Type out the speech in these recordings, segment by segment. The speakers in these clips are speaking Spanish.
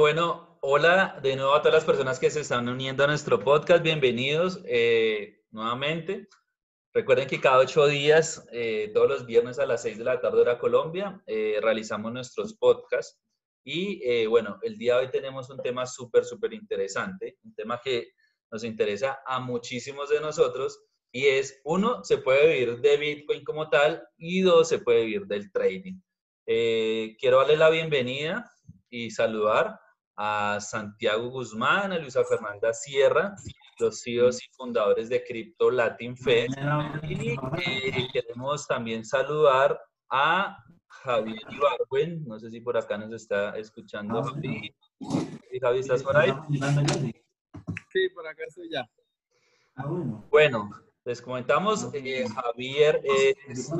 bueno, hola de nuevo a todas las personas que se están uniendo a nuestro podcast. Bienvenidos eh, nuevamente. Recuerden que cada ocho días, eh, todos los viernes a las seis de la tarde hora Colombia, eh, realizamos nuestros podcasts. Y bueno, el día de hoy tenemos un tema súper, súper interesante, un tema que nos interesa a muchísimos de nosotros y es, uno, se puede vivir de Bitcoin como tal y dos, se puede vivir del trading. quiero darle la bienvenida y saludar a Santiago Guzmán, a Luisa Fernanda Sierra, los CEOs y fundadores de Crypto Latin Fest. Y eh, queremos también saludar a Javier Ibarwen, no sé si por acá nos está escuchando Javi. Javi, ¿estás por ahí? Sí, por acá estoy ya. Ah, bueno, les comentamos, eh, Javier es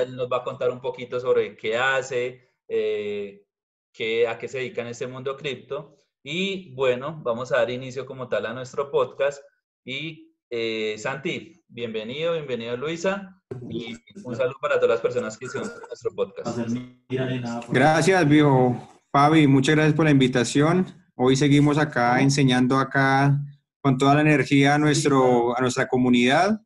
él nos va a contar un poquito sobre qué hace, eh, a qué se dedica en este mundo cripto. Y bueno, vamos a dar inicio como tal a nuestro podcast. Y eh, Santi, bienvenido, bienvenido Luisa. Y un saludo para todas las personas que siguen nuestro podcast. Gracias, viejo Fabi. Muchas gracias por la invitación. Hoy seguimos acá enseñando acá con toda la energía a, nuestro, a nuestra comunidad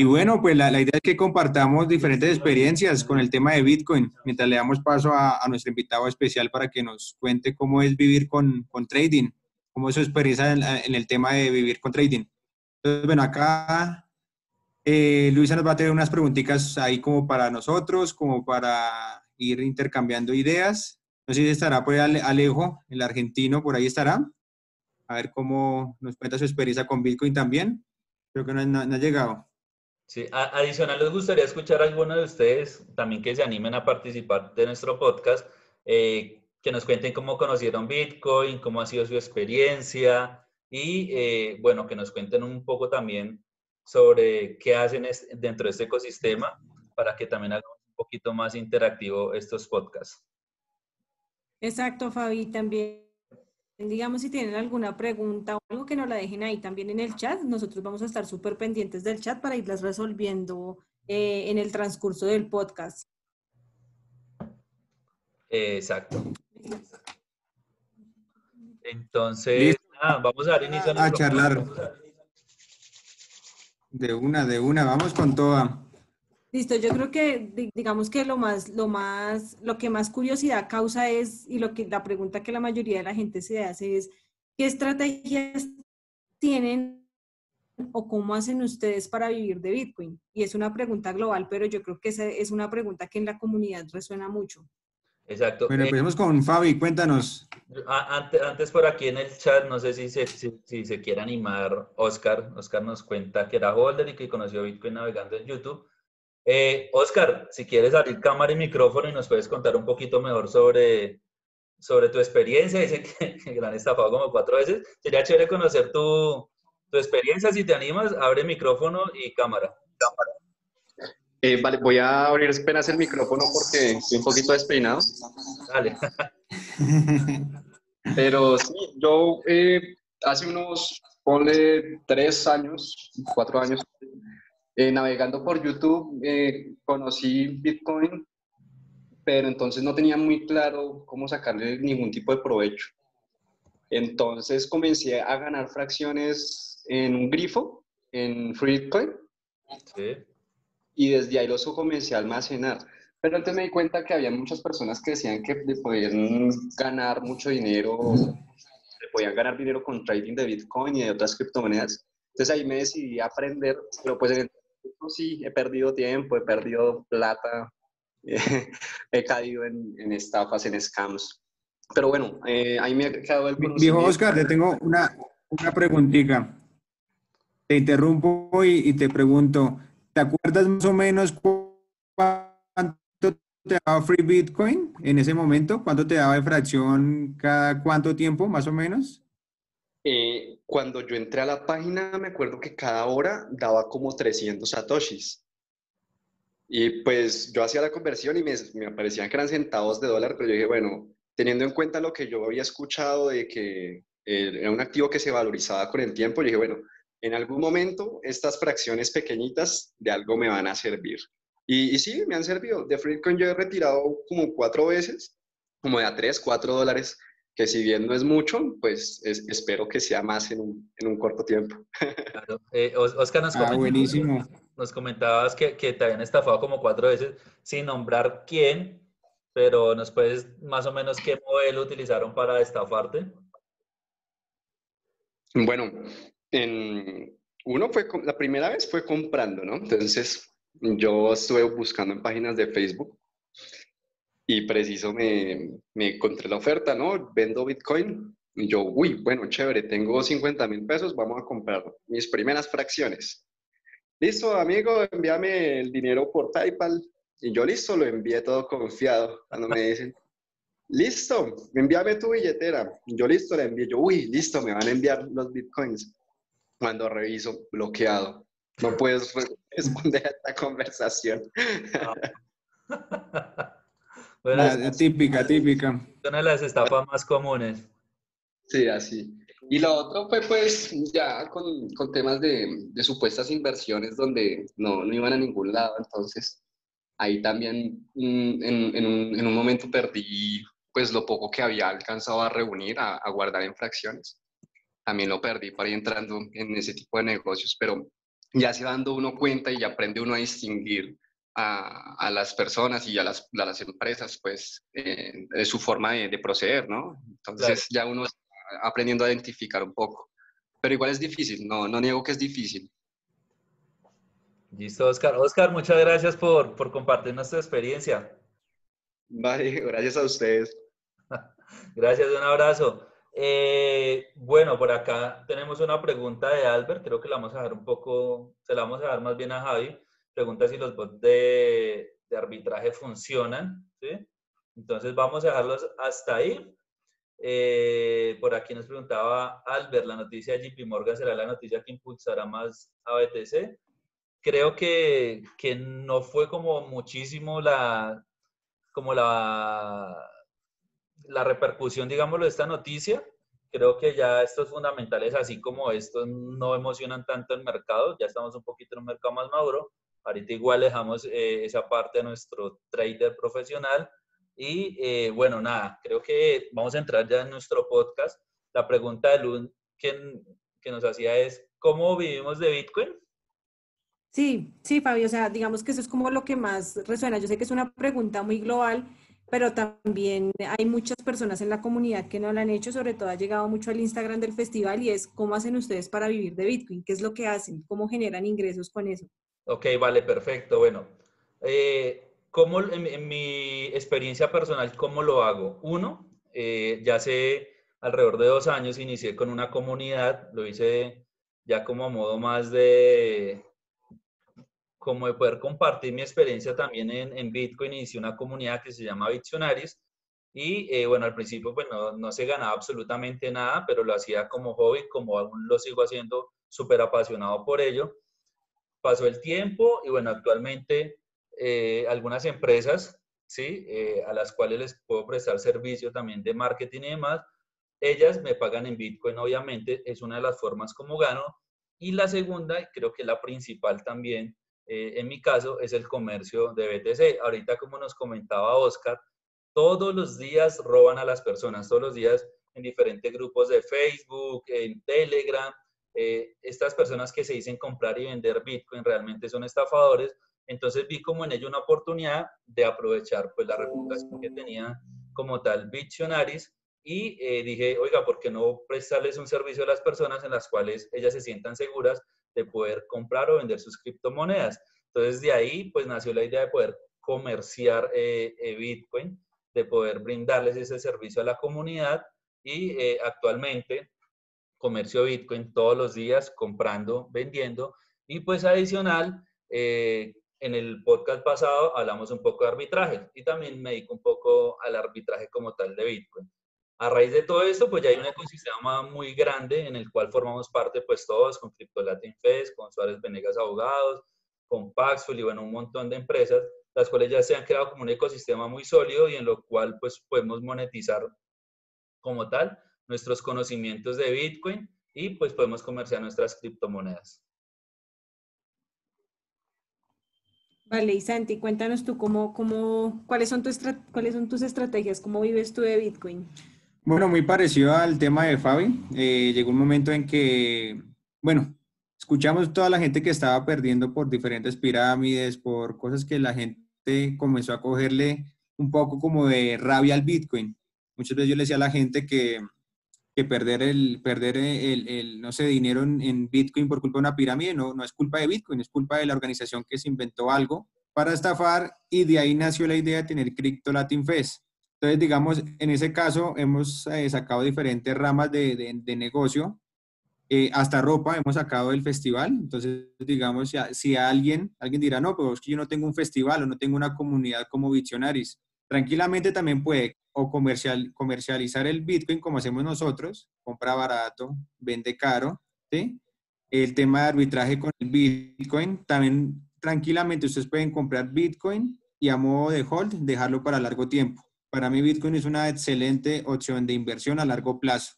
y bueno, pues la, idea es que compartamos diferentes experiencias con el tema de Bitcoin, mientras le damos paso a, nuestro invitado especial para que nos cuente cómo es vivir con, con trading, cómo es su experiencia en, el tema de vivir con trading. Entonces, bueno, acá eh, Luisa nos va a tener unas preguntitas ahí como para nosotros, como para ir intercambiando ideas. No sé si estará por ahí Alejo, el argentino, por ahí estará. A ver cómo nos cuenta su experiencia con Bitcoin también. Creo que no, no ha llegado. Sí, adicional, les gustaría escuchar a alguno de ustedes también que se animen a participar de nuestro podcast, eh, que nos cuenten cómo conocieron Bitcoin, cómo ha sido su experiencia y, eh, bueno, que nos cuenten un poco también sobre qué hacen dentro de este ecosistema para que también hagamos un poquito más interactivo estos podcasts. Exacto, Fabi, también digamos, si tienen alguna pregunta o algo que nos la dejen ahí también en el chat, nosotros vamos a estar súper pendientes del chat para irlas resolviendo eh, en el transcurso del podcast. Exacto. Entonces, vamos a dar inicio a, a charlar. De una, de una, vamos con toda. Listo, yo creo que digamos que lo más, lo más, lo que más curiosidad causa es, y lo que la pregunta que la mayoría de la gente se hace es, ¿qué estrategias tienen o cómo hacen ustedes para vivir de Bitcoin? Y es una pregunta global, pero yo creo que esa es una pregunta que en la comunidad resuena mucho. Exacto. Bueno, eh, empecemos con Fabi, cuéntanos. Antes, antes, por aquí en el chat, no sé si se, si se quiere animar Oscar. Oscar nos cuenta que era holder y que conoció Bitcoin navegando en YouTube eh, Oscar, si quieres abrir cámara y micrófono y nos puedes contar un poquito mejor sobre, sobre tu experiencia. Dice que, que la han estafado como cuatro veces. Sería chévere conocer tu, tu experiencia. Si te animas, abre micrófono y cámara. Eh, vale, voy a abrir apenas el micrófono porque estoy un poquito despeinado. Dale. Pero sí, yo eh, hace unos, ponle tres años, cuatro años, eh, navegando por YouTube eh, conocí Bitcoin, pero entonces no tenía muy claro cómo sacarle ningún tipo de provecho. Entonces comencé a ganar fracciones en un grifo, en Freecoin. Y desde ahí los comencé a almacenar. Pero antes me di cuenta que había muchas personas que decían que podían ganar mucho dinero, podían ganar dinero con trading de Bitcoin y de otras criptomonedas. Entonces ahí me decidí a aprender, pero pues en sí, he perdido tiempo, he perdido plata, he caído en, estafas, en scams. Pero bueno, eh, ahí me ha quedado el Viejo Oscar, te tengo una, una preguntita. Te interrumpo y, te pregunto, ¿te acuerdas más o menos cuánto te daba Free Bitcoin en ese momento? ¿Cuánto te daba de fracción cada cuánto tiempo, más o menos? Eh, cuando yo entré a la página, me acuerdo que cada hora daba como 300 satoshis. Y pues yo hacía la conversión y me, me aparecían que eran centavos de dólar, pero yo dije, bueno, teniendo en cuenta lo que yo había escuchado de que eh, era un activo que se valorizaba con el tiempo, yo dije, bueno, en algún momento estas fracciones pequeñitas de algo me van a servir. Y, sí, me han servido. De Freecoin yo he retirado como cuatro veces como de 3, 4 dólares, que si bien no es mucho, pues espero que sea más en un, en un corto tiempo. Claro. Eh, Oscar nos, ah, buenísimo. nos comentabas que, que te habían estafado como cuatro veces, sin nombrar quién, pero ¿nos puedes más o menos qué modelo utilizaron para estafarte? Bueno, en, uno fue, la primera vez fue comprando, ¿no? Entonces, yo estuve buscando en páginas de Facebook y preciso me, me encontré la oferta, ¿no? Vendo Bitcoin. Y yo, uy, bueno, chévere, tengo 50 mil pesos, vamos a comprar mis primeras fracciones. Listo, amigo, envíame el dinero por PayPal. Y yo, listo, lo envié todo confiado. Cuando me dicen, listo, envíame tu billetera. Yo, listo, le envié. Yo, uy, listo, me van a enviar los bitcoins. Cuando reviso, bloqueado. No puedes responder a esta conversación. bueno, típica, típica. Una de las estafas más comunes. Sí, así. Y lo otro fue pues ya con, con temas de, de, supuestas inversiones donde no, no, iban a ningún lado. Entonces ahí también mm, en, en, un, en, un, momento perdí pues lo poco que había alcanzado a reunir, a, a, guardar en fracciones. También lo perdí para ir entrando en ese tipo de negocios, pero ya se dando uno cuenta y aprende uno a distinguir a, a las personas y a las, a las empresas, pues, eh, de su forma de, de proceder, ¿no? Entonces ya uno está aprendiendo a identificar un poco. Pero igual es difícil, no, no niego que es difícil. Listo, Oscar. Oscar, muchas gracias por, por compartir nuestra experiencia. Vale, gracias a ustedes. gracias, un abrazo. Eh, bueno, por acá tenemos una pregunta de Albert, creo que la vamos a dejar un poco, se la vamos a dar más bien a Javi. Pregunta si los bots de, de arbitraje funcionan, ¿sí? Entonces vamos a dejarlos hasta ahí. Eh, por aquí nos preguntaba Albert, ¿la noticia de JP Morgan será la noticia que impulsará más a BTC? Creo que, que no fue como muchísimo la, como la, la repercusión, digámoslo, de esta noticia. Creo que ya estos fundamentales, así como estos, no emocionan tanto el mercado. Ya estamos un poquito en un mercado más maduro. Ahorita igual dejamos eh, esa parte a nuestro trader profesional. Y eh, bueno, nada, creo que vamos a entrar ya en nuestro podcast. La pregunta de Lund que, que nos hacía es, ¿cómo vivimos de Bitcoin? Sí, sí, Fabio, o sea, digamos que eso es como lo que más resuena. Yo sé que es una pregunta muy global, pero también hay muchas personas en la comunidad que no la han hecho, sobre todo ha llegado mucho al Instagram del festival y es cómo hacen ustedes para vivir de Bitcoin, qué es lo que hacen, cómo generan ingresos con eso. Ok, vale, perfecto. Bueno, eh, ¿cómo, en, mi experiencia personal, ¿cómo lo hago? Uno, eh, ya hace alrededor de dos años inicié con una comunidad, lo hice ya como a modo más de, como de poder compartir mi experiencia también en, en Bitcoin, inicié una comunidad que se llama Bitcionaries y eh, bueno, al principio pues no, no, se ganaba absolutamente nada, pero lo hacía como hobby, como aún lo sigo haciendo, súper apasionado por ello. Pasó el tiempo y bueno, actualmente eh, algunas empresas, ¿sí? Eh, a las cuales les puedo prestar servicio también de marketing y demás, ellas me pagan en Bitcoin, obviamente, es una de las formas como gano. Y la segunda, creo que la principal también, eh, en mi caso, es el comercio de BTC. Ahorita, como nos comentaba Oscar, todos los días roban a las personas, todos los días en diferentes grupos de Facebook, en Telegram. Eh, estas personas que se dicen comprar y vender Bitcoin realmente son estafadores. Entonces vi como en ello una oportunidad de aprovechar pues la reputación que tenía como tal Bitcionaris y eh, dije, oiga, ¿por qué no prestarles un servicio a las personas en las cuales ellas se sientan seguras de poder comprar o vender sus criptomonedas. Entonces de ahí pues nació la idea de poder comerciar eh, eh, Bitcoin, de poder brindarles ese servicio a la comunidad y actualmente comercio Bitcoin todos los días comprando, vendiendo y pues adicional en el podcast pasado hablamos un poco de arbitraje y también me dedico un poco al arbitraje como tal de Bitcoin. A raíz de todo esto, pues ya hay un ecosistema muy grande en el cual formamos parte, pues todos, con Crypto Latin Fest, con Suárez Venegas Abogados, con Paxful y bueno, un montón de empresas, las cuales ya se han creado como un ecosistema muy sólido y en lo cual pues podemos monetizar como tal nuestros conocimientos de Bitcoin y pues podemos comerciar nuestras criptomonedas. Vale, y Santi, cuéntanos tú cómo, cómo, cuáles son, tus cuáles son tus estrategias, cómo vives tú de Bitcoin. Bueno, muy parecido al tema de Fabi. Eh, llegó un momento en que, bueno, escuchamos toda la gente que estaba perdiendo por diferentes pirámides, por cosas que la gente comenzó a cogerle un poco como de rabia al Bitcoin. Muchas veces yo le decía a la gente que, que perder, el, perder el, el no sé, dinero en, Bitcoin por culpa de una pirámide no, no es culpa de Bitcoin, es culpa de la organización que se inventó algo para estafar y de ahí nació la idea de tener Crypto Latin Fest. Entonces, digamos, en ese caso hemos eh, sacado diferentes ramas de, de, negocio eh, hasta ropa hemos sacado del festival. Entonces, digamos, si, si, alguien, alguien dirá, no, pero es que yo no tengo un festival o no tengo una comunidad como Visionaries, tranquilamente también puede o comercial, comercializar el Bitcoin como hacemos nosotros, compra barato, vende caro, ¿sí? El tema de arbitraje con el Bitcoin, también tranquilamente ustedes pueden comprar Bitcoin y a modo de hold dejarlo para largo tiempo. Para mí Bitcoin es una excelente opción de inversión a largo plazo.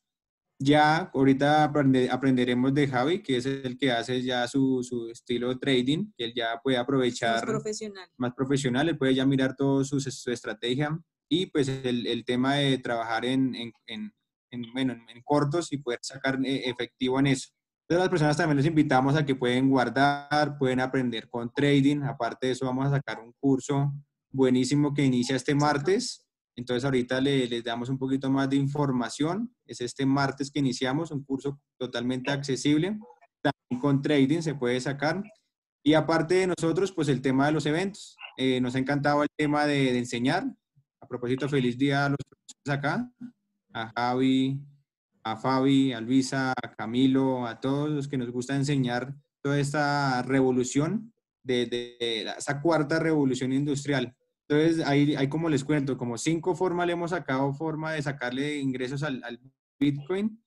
Ya ahorita aprenderemos de Javi, que es el que hace ya su, su, estilo de trading, que él ya puede aprovechar. Más profesional. Más profesional, él puede ya mirar todo su, su estrategia y pues el, el, tema de trabajar en, en, en, bueno, en, cortos y poder sacar eh, efectivo en eso. Entonces las personas también les invitamos a que pueden guardar, pueden aprender con trading. Aparte de eso vamos a sacar un curso buenísimo que inicia este martes entonces ahorita le, les damos un poquito más de información. Es este martes que iniciamos un curso totalmente accesible. También con trading se puede sacar. Y aparte de nosotros, pues el tema de los eventos. Eh, nos ha encantado el tema de, enseñar. A propósito, feliz día a los profesores acá, a Javi, a Fabi, a Luisa, a Camilo, a todos los que nos gusta enseñar toda esta revolución, de, esa cuarta revolución industrial entonces, ahí, ahí como les cuento, como cinco formas le hemos sacado forma de sacarle ingresos al, al Bitcoin.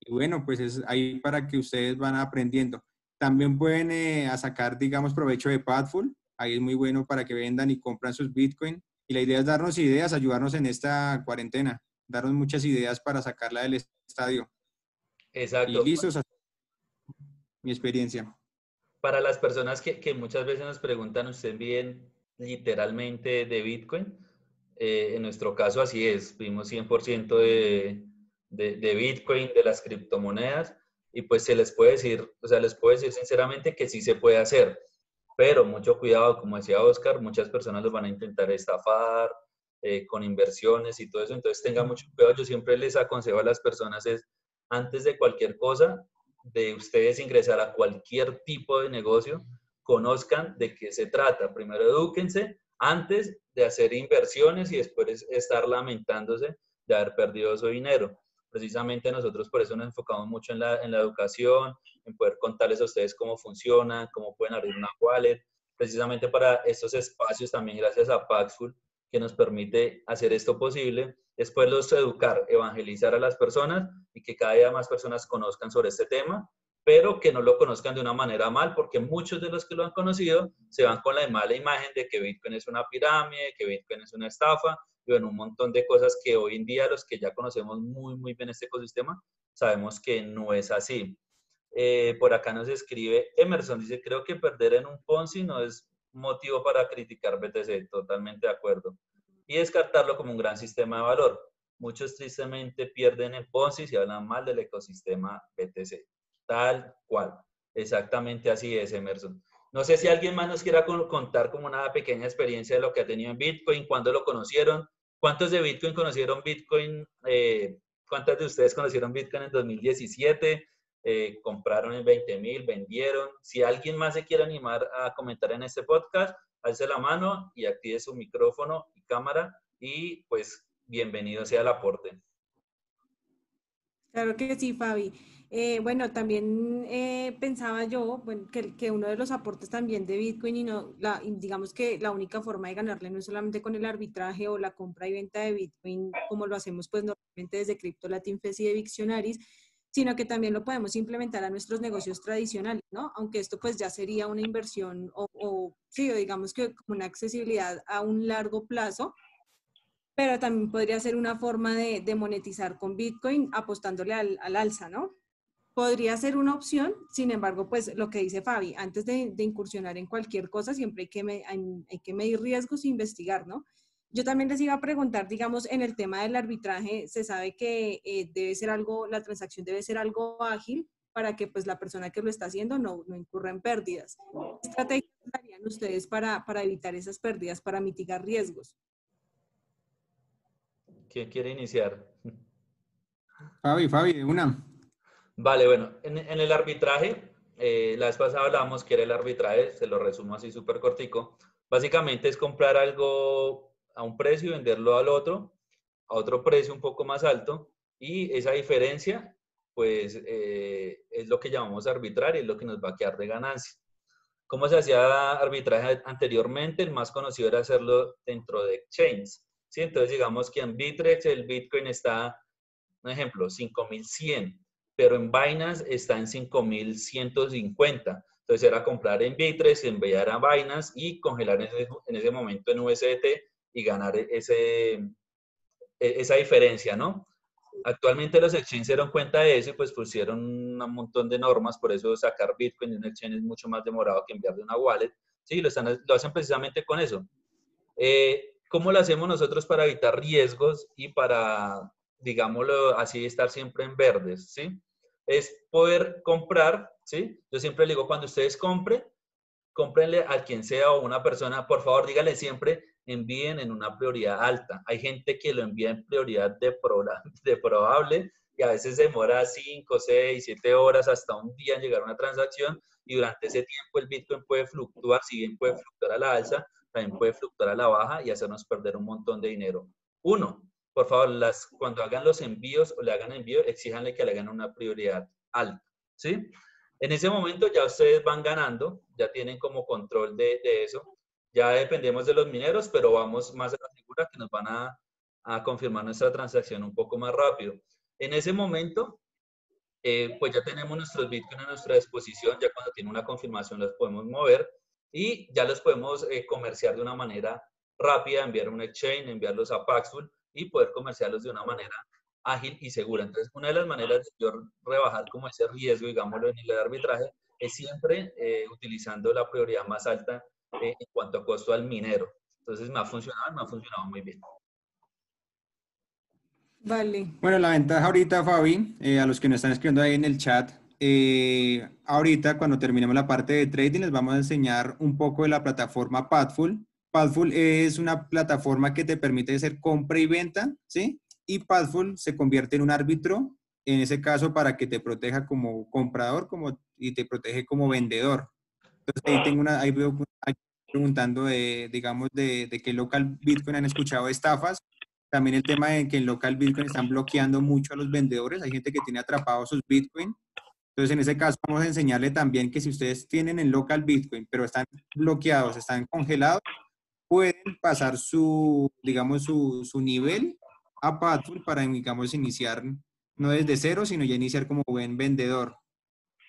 Y bueno, pues es ahí para que ustedes van aprendiendo. También pueden eh, sacar, digamos, provecho de Padful. Ahí es muy bueno para que vendan y compran sus Bitcoin. Y la idea es darnos ideas, ayudarnos en esta cuarentena, darnos muchas ideas para sacarla del estadio. Exacto. Y listos. Mi experiencia. Para las personas que, que muchas veces nos preguntan, ¿usted bien literalmente de Bitcoin. Eh, en nuestro caso así es, vimos 100% de, de, de, Bitcoin, de las criptomonedas, y pues se les puede decir, o sea, les puedo decir sinceramente que sí se puede hacer, pero mucho cuidado, como decía Oscar, muchas personas los van a intentar estafar eh, con inversiones y todo eso, entonces tenga mucho cuidado, yo siempre les aconsejo a las personas es, antes de cualquier cosa, de ustedes ingresar a cualquier tipo de negocio, conozcan de qué se trata. Primero edúquense antes de hacer inversiones y después estar lamentándose de haber perdido su dinero. Precisamente nosotros por eso nos enfocamos mucho en la, en la educación, en poder contarles a ustedes cómo funciona, cómo pueden abrir una wallet, precisamente para estos espacios también gracias a Paxful que nos permite hacer esto posible, después los educar, evangelizar a las personas y que cada día más personas conozcan sobre este tema pero que no lo conozcan de una manera mal, porque muchos de los que lo han conocido se van con la mala imagen de que Bitcoin es una pirámide, que Bitcoin es una estafa, y bueno, un montón de cosas que hoy en día los que ya conocemos muy, muy bien este ecosistema, sabemos que no es así. Eh, por acá nos escribe Emerson, dice, creo que perder en un Ponzi no es motivo para criticar BTC, totalmente de acuerdo. Y descartarlo como un gran sistema de valor. Muchos tristemente pierden en Ponzi y hablan mal del ecosistema BTC. Tal cual. Exactamente así es, Emerson. No sé si alguien más nos quiera contar como una pequeña experiencia de lo que ha tenido en Bitcoin, cuándo lo conocieron, cuántos de Bitcoin conocieron Bitcoin, eh, cuántas de ustedes conocieron Bitcoin en 2017, eh, compraron en 20 mil, vendieron. Si alguien más se quiere animar a comentar en este podcast, alce la mano y active su micrófono y cámara y pues bienvenido sea el aporte. Claro que sí, Fabi. Eh, bueno, también eh, pensaba yo que, uno de los aportes también de Bitcoin y no, la, digamos que la única forma de ganarle no es solamente con el arbitraje o la compra y venta de Bitcoin, como lo hacemos pues normalmente desde Crypto Latin y de sino que también lo podemos implementar a nuestros negocios tradicionales, ¿no? Aunque esto pues ya sería una inversión o, o sí, digamos que como una accesibilidad a un largo plazo, pero también podría ser una forma de, monetizar con Bitcoin apostándole al, al alza, ¿no? podría ser una opción, sin embargo, pues lo que dice Fabi, antes de, incursionar en cualquier cosa, siempre hay que, hay, que medir riesgos e investigar, ¿no? Yo también les iba a preguntar, digamos, en el tema del arbitraje, se sabe que eh, debe ser algo, la transacción debe ser algo ágil para que pues la persona que lo está haciendo no, no incurra en pérdidas. ¿Qué estrategias ustedes para, para evitar esas pérdidas, para mitigar riesgos? ¿Quién quiere iniciar? Fabi, Fabi, una. Vale, bueno, en, el arbitraje, eh, la vez pasada hablábamos que era el arbitraje, se lo resumo así súper cortico. Básicamente es comprar algo a un precio y venderlo al otro, a otro precio un poco más alto, y esa diferencia, pues, eh, es lo que llamamos arbitrar y es lo que nos va a quedar de ganancia. ¿Cómo se hacía arbitraje anteriormente? El más conocido era hacerlo dentro de exchanges. Entonces, digamos que en Bitrex el Bitcoin está, un ejemplo, 5100 pero en Binance está en 5150. Entonces era comprar en Bitres, enviar a Binance y congelar en ese, momento en USDT y ganar e, esa diferencia, ¿no? Actualmente los exchanges se dieron cuenta de eso y pues pusieron un montón de normas, por eso sacar Bitcoin de un exchange es mucho más demorado que enviar de una wallet. Sí, lo hacen precisamente con eso. Eh, ¿Cómo lo hacemos nosotros para evitar riesgos y para digámoslo así, estar siempre en verdes, ¿sí? Es poder comprar, ¿sí? Yo siempre digo, cuando ustedes compren, cómprenle a quien sea o una persona, por favor, díganle siempre, envíen en una prioridad alta. Hay gente que lo envía en prioridad de, de probable y a veces demora 5, 6, 7 horas hasta un día en llegar a una transacción y durante ese tiempo el Bitcoin puede fluctuar, si bien puede fluctuar a la alza, también puede fluctuar a la baja y hacernos perder un montón de dinero. Uno, por favor, las, cuando hagan los envíos o le hagan envío, exíjanle que le hagan una prioridad alta, ¿sí? En ese momento ya ustedes van ganando, ya tienen como control de, eso. Ya dependemos de los mineros, pero vamos más a la figura que nos van a, a confirmar nuestra transacción un poco más rápido. En ese momento, eh, pues ya tenemos nuestros Bitcoin a nuestra disposición, ya cuando tiene una confirmación los podemos mover y ya los podemos eh, comerciar de una manera rápida, enviar un exchange, enviarlos a Paxful y poder comerciarlos de una manera ágil y segura. Entonces, una de las maneras de yo rebajar como ese riesgo, digámoslo, en el arbitraje, es siempre eh, utilizando la prioridad más alta eh, en cuanto a costo al minero. Entonces, me ha funcionado, me ha funcionado muy bien. Vale. Bueno, la ventaja ahorita, Fabi, eh, a los que nos están escribiendo ahí en el chat, ahorita cuando terminemos la parte de trading les vamos a enseñar un poco de la plataforma Padful Padful es una plataforma que te permite hacer compra y venta, ¿sí? Y Padful se convierte en un árbitro, en ese caso, para que te proteja como comprador como, y te protege como vendedor. Entonces, ahí tengo una, ahí veo preguntando de, digamos, de, de que local Bitcoin han escuchado estafas. También el tema de que en local Bitcoin están bloqueando mucho a los vendedores. Hay gente que tiene atrapados sus Bitcoin. Entonces, en ese caso, vamos a enseñarle también que si ustedes tienen en local Bitcoin, pero están bloqueados, están congelados, pueden pasar su, digamos, su, su nivel a Patul para, digamos, iniciar no desde cero, sino ya iniciar como buen vendedor.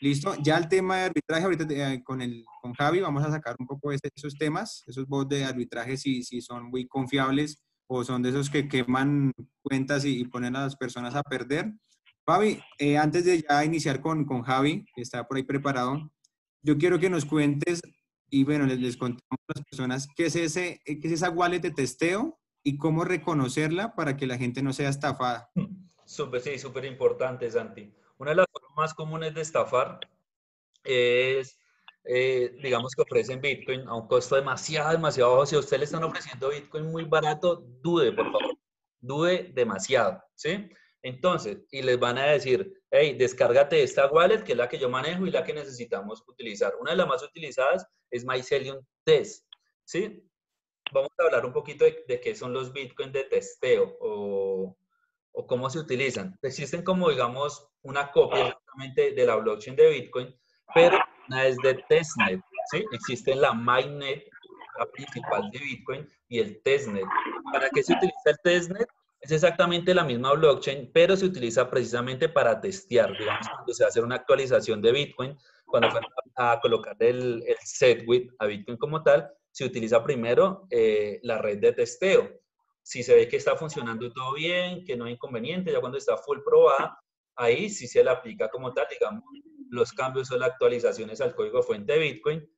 Listo, ya el tema de arbitraje, ahorita eh, con, el, con Javi vamos a sacar un poco de esos temas, esos bots de arbitraje, si, si son muy confiables o son de esos que queman cuentas y, ponen a las personas a perder. Javi, eh, antes de ya iniciar con, con Javi, que está por ahí preparado, yo quiero que nos cuentes y bueno, les, les contamos a las personas qué es, ese, qué es esa wallet de testeo y cómo reconocerla para que la gente no sea estafada. Súper, sí, súper importante, Santi. Una de las formas más comunes de estafar es, eh, digamos que ofrecen Bitcoin a un costo demasiado, demasiado bajo. Si a usted le están ofreciendo Bitcoin muy barato, dude, por favor. Dude demasiado, ¿sí? Entonces, y les van a decir, hey, descárgate esta wallet, que es la que yo manejo y la que necesitamos utilizar. Una de las más utilizadas es Mycelium Test, ¿sí? Vamos a hablar un poquito de, qué son los Bitcoin de testeo o, o, cómo se utilizan. Existen como, digamos, una copia de la blockchain de Bitcoin, pero una es de testnet, ¿sí? Existe la mainnet, la principal de Bitcoin, y el testnet. ¿Para qué se utiliza el testnet? Es exactamente la misma blockchain, pero se utiliza precisamente para testear. Digamos, cuando se hace una actualización de Bitcoin, cuando fue a colocar el, el SetWit a Bitcoin como tal, se utiliza primero eh, la red de testeo. Si se ve que está funcionando todo bien, que no hay inconveniente, ya cuando está full probada, ahí sí se le aplica como tal, digamos, los cambios o las actualizaciones al código fuente de Bitcoin,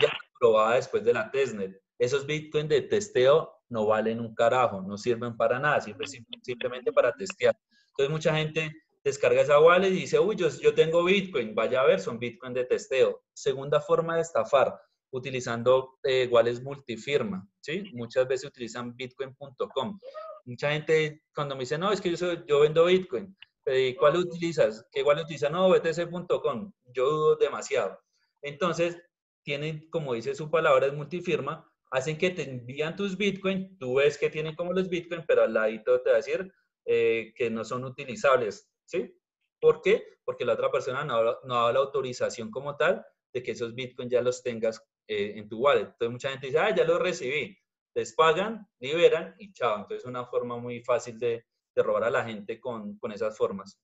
ya probada después de la testnet. Esos Bitcoin de testeo no valen un carajo, no sirven para nada, simplemente para testear. Entonces mucha gente descarga esa wallet y dice, uy, yo, yo tengo Bitcoin, vaya a ver, son Bitcoin de testeo. Segunda forma de estafar, utilizando eh, wallets multifirma, ¿sí? Muchas veces utilizan bitcoin.com. Mucha gente cuando me dice, no, es que yo, yo vendo Bitcoin, ¿y cuál utilizas? ¿Qué wallet utilizas? No, btc.com. Yo dudo demasiado. Entonces, tienen, como dice su palabra, es multifirma, hacen que te envían tus Bitcoin, tú ves que tienen como los Bitcoin, pero al ladito te va a decir eh, que no son utilizables, ¿sí? ¿Por qué? Porque la otra persona no, no dado la autorización como tal de que esos Bitcoin ya los tengas eh, en tu wallet. Entonces mucha gente dice, ah, ya los recibí. Les pagan, liberan y chao. Entonces es una forma muy fácil de, de robar a la gente con, con esas formas.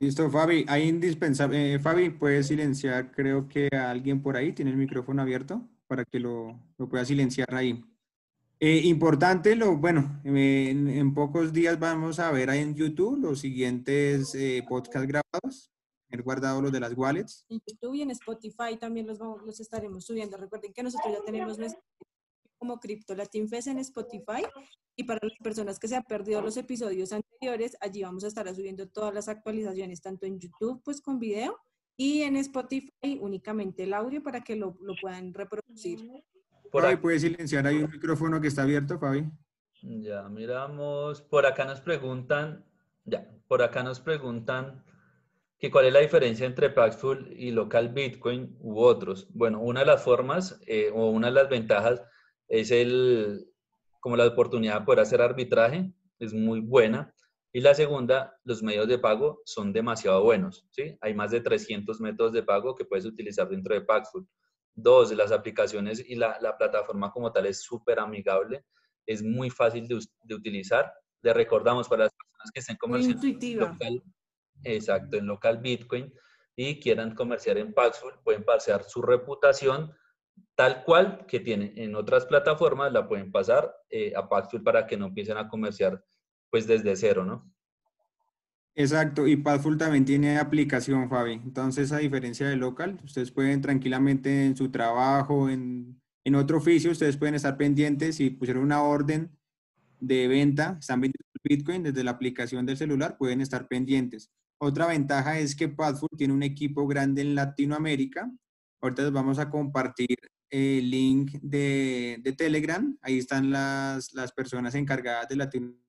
Listo, Fabi. Hay indispensable. Eh, Fabi, ¿puedes silenciar, creo que a alguien por ahí tiene el micrófono abierto para que lo, lo pueda silenciar ahí. Eh, importante, lo, bueno, en, pocos días vamos a ver ahí en YouTube los siguientes eh, podcasts grabados, he guardado los de las wallets. En YouTube y en Spotify también los, vamos, los estaremos subiendo. Recuerden que nosotros ya tenemos nuestro como Crypto Latin Fest en Spotify y para las personas que se han perdido los episodios anteriores, allí vamos a estar subiendo todas las actualizaciones, tanto en YouTube pues con video y en Spotify únicamente el audio para que lo, lo puedan reproducir. Por ahí puede silenciar ahí un micrófono que está abierto, Fabi. Ya, miramos. Por acá nos preguntan, ya, por acá nos preguntan que cuál es la diferencia entre Paxful y local Bitcoin u otros. Bueno, una de las formas eh, o una de las ventajas es el, como la oportunidad de poder hacer arbitraje, es muy buena. Y la segunda, los medios de pago son demasiado buenos, ¿sí? Hay más de 300 métodos de pago que puedes utilizar dentro de Paxful. Dos, las aplicaciones y la, la plataforma como tal es súper amigable, es muy fácil de, de, utilizar. Le recordamos para las personas que estén comerciando en local, exacto, en local Bitcoin y quieran comerciar en Paxful, pueden pasear su reputación tal cual que tienen en otras plataformas, la pueden pasar eh, a Paxful para que no empiecen a comerciar pues desde cero, ¿no? Exacto, y Pathful también tiene aplicación, Fabi. Entonces, a diferencia de local, ustedes pueden tranquilamente en su trabajo, en, en otro oficio, ustedes pueden estar pendientes y pusieron una orden de venta, están vendiendo Bitcoin desde la aplicación del celular, pueden estar pendientes. Otra ventaja es que Pathful tiene un equipo grande en Latinoamérica. Ahorita les vamos a compartir el link de, de Telegram. Ahí están las, las personas encargadas de Latinoamérica,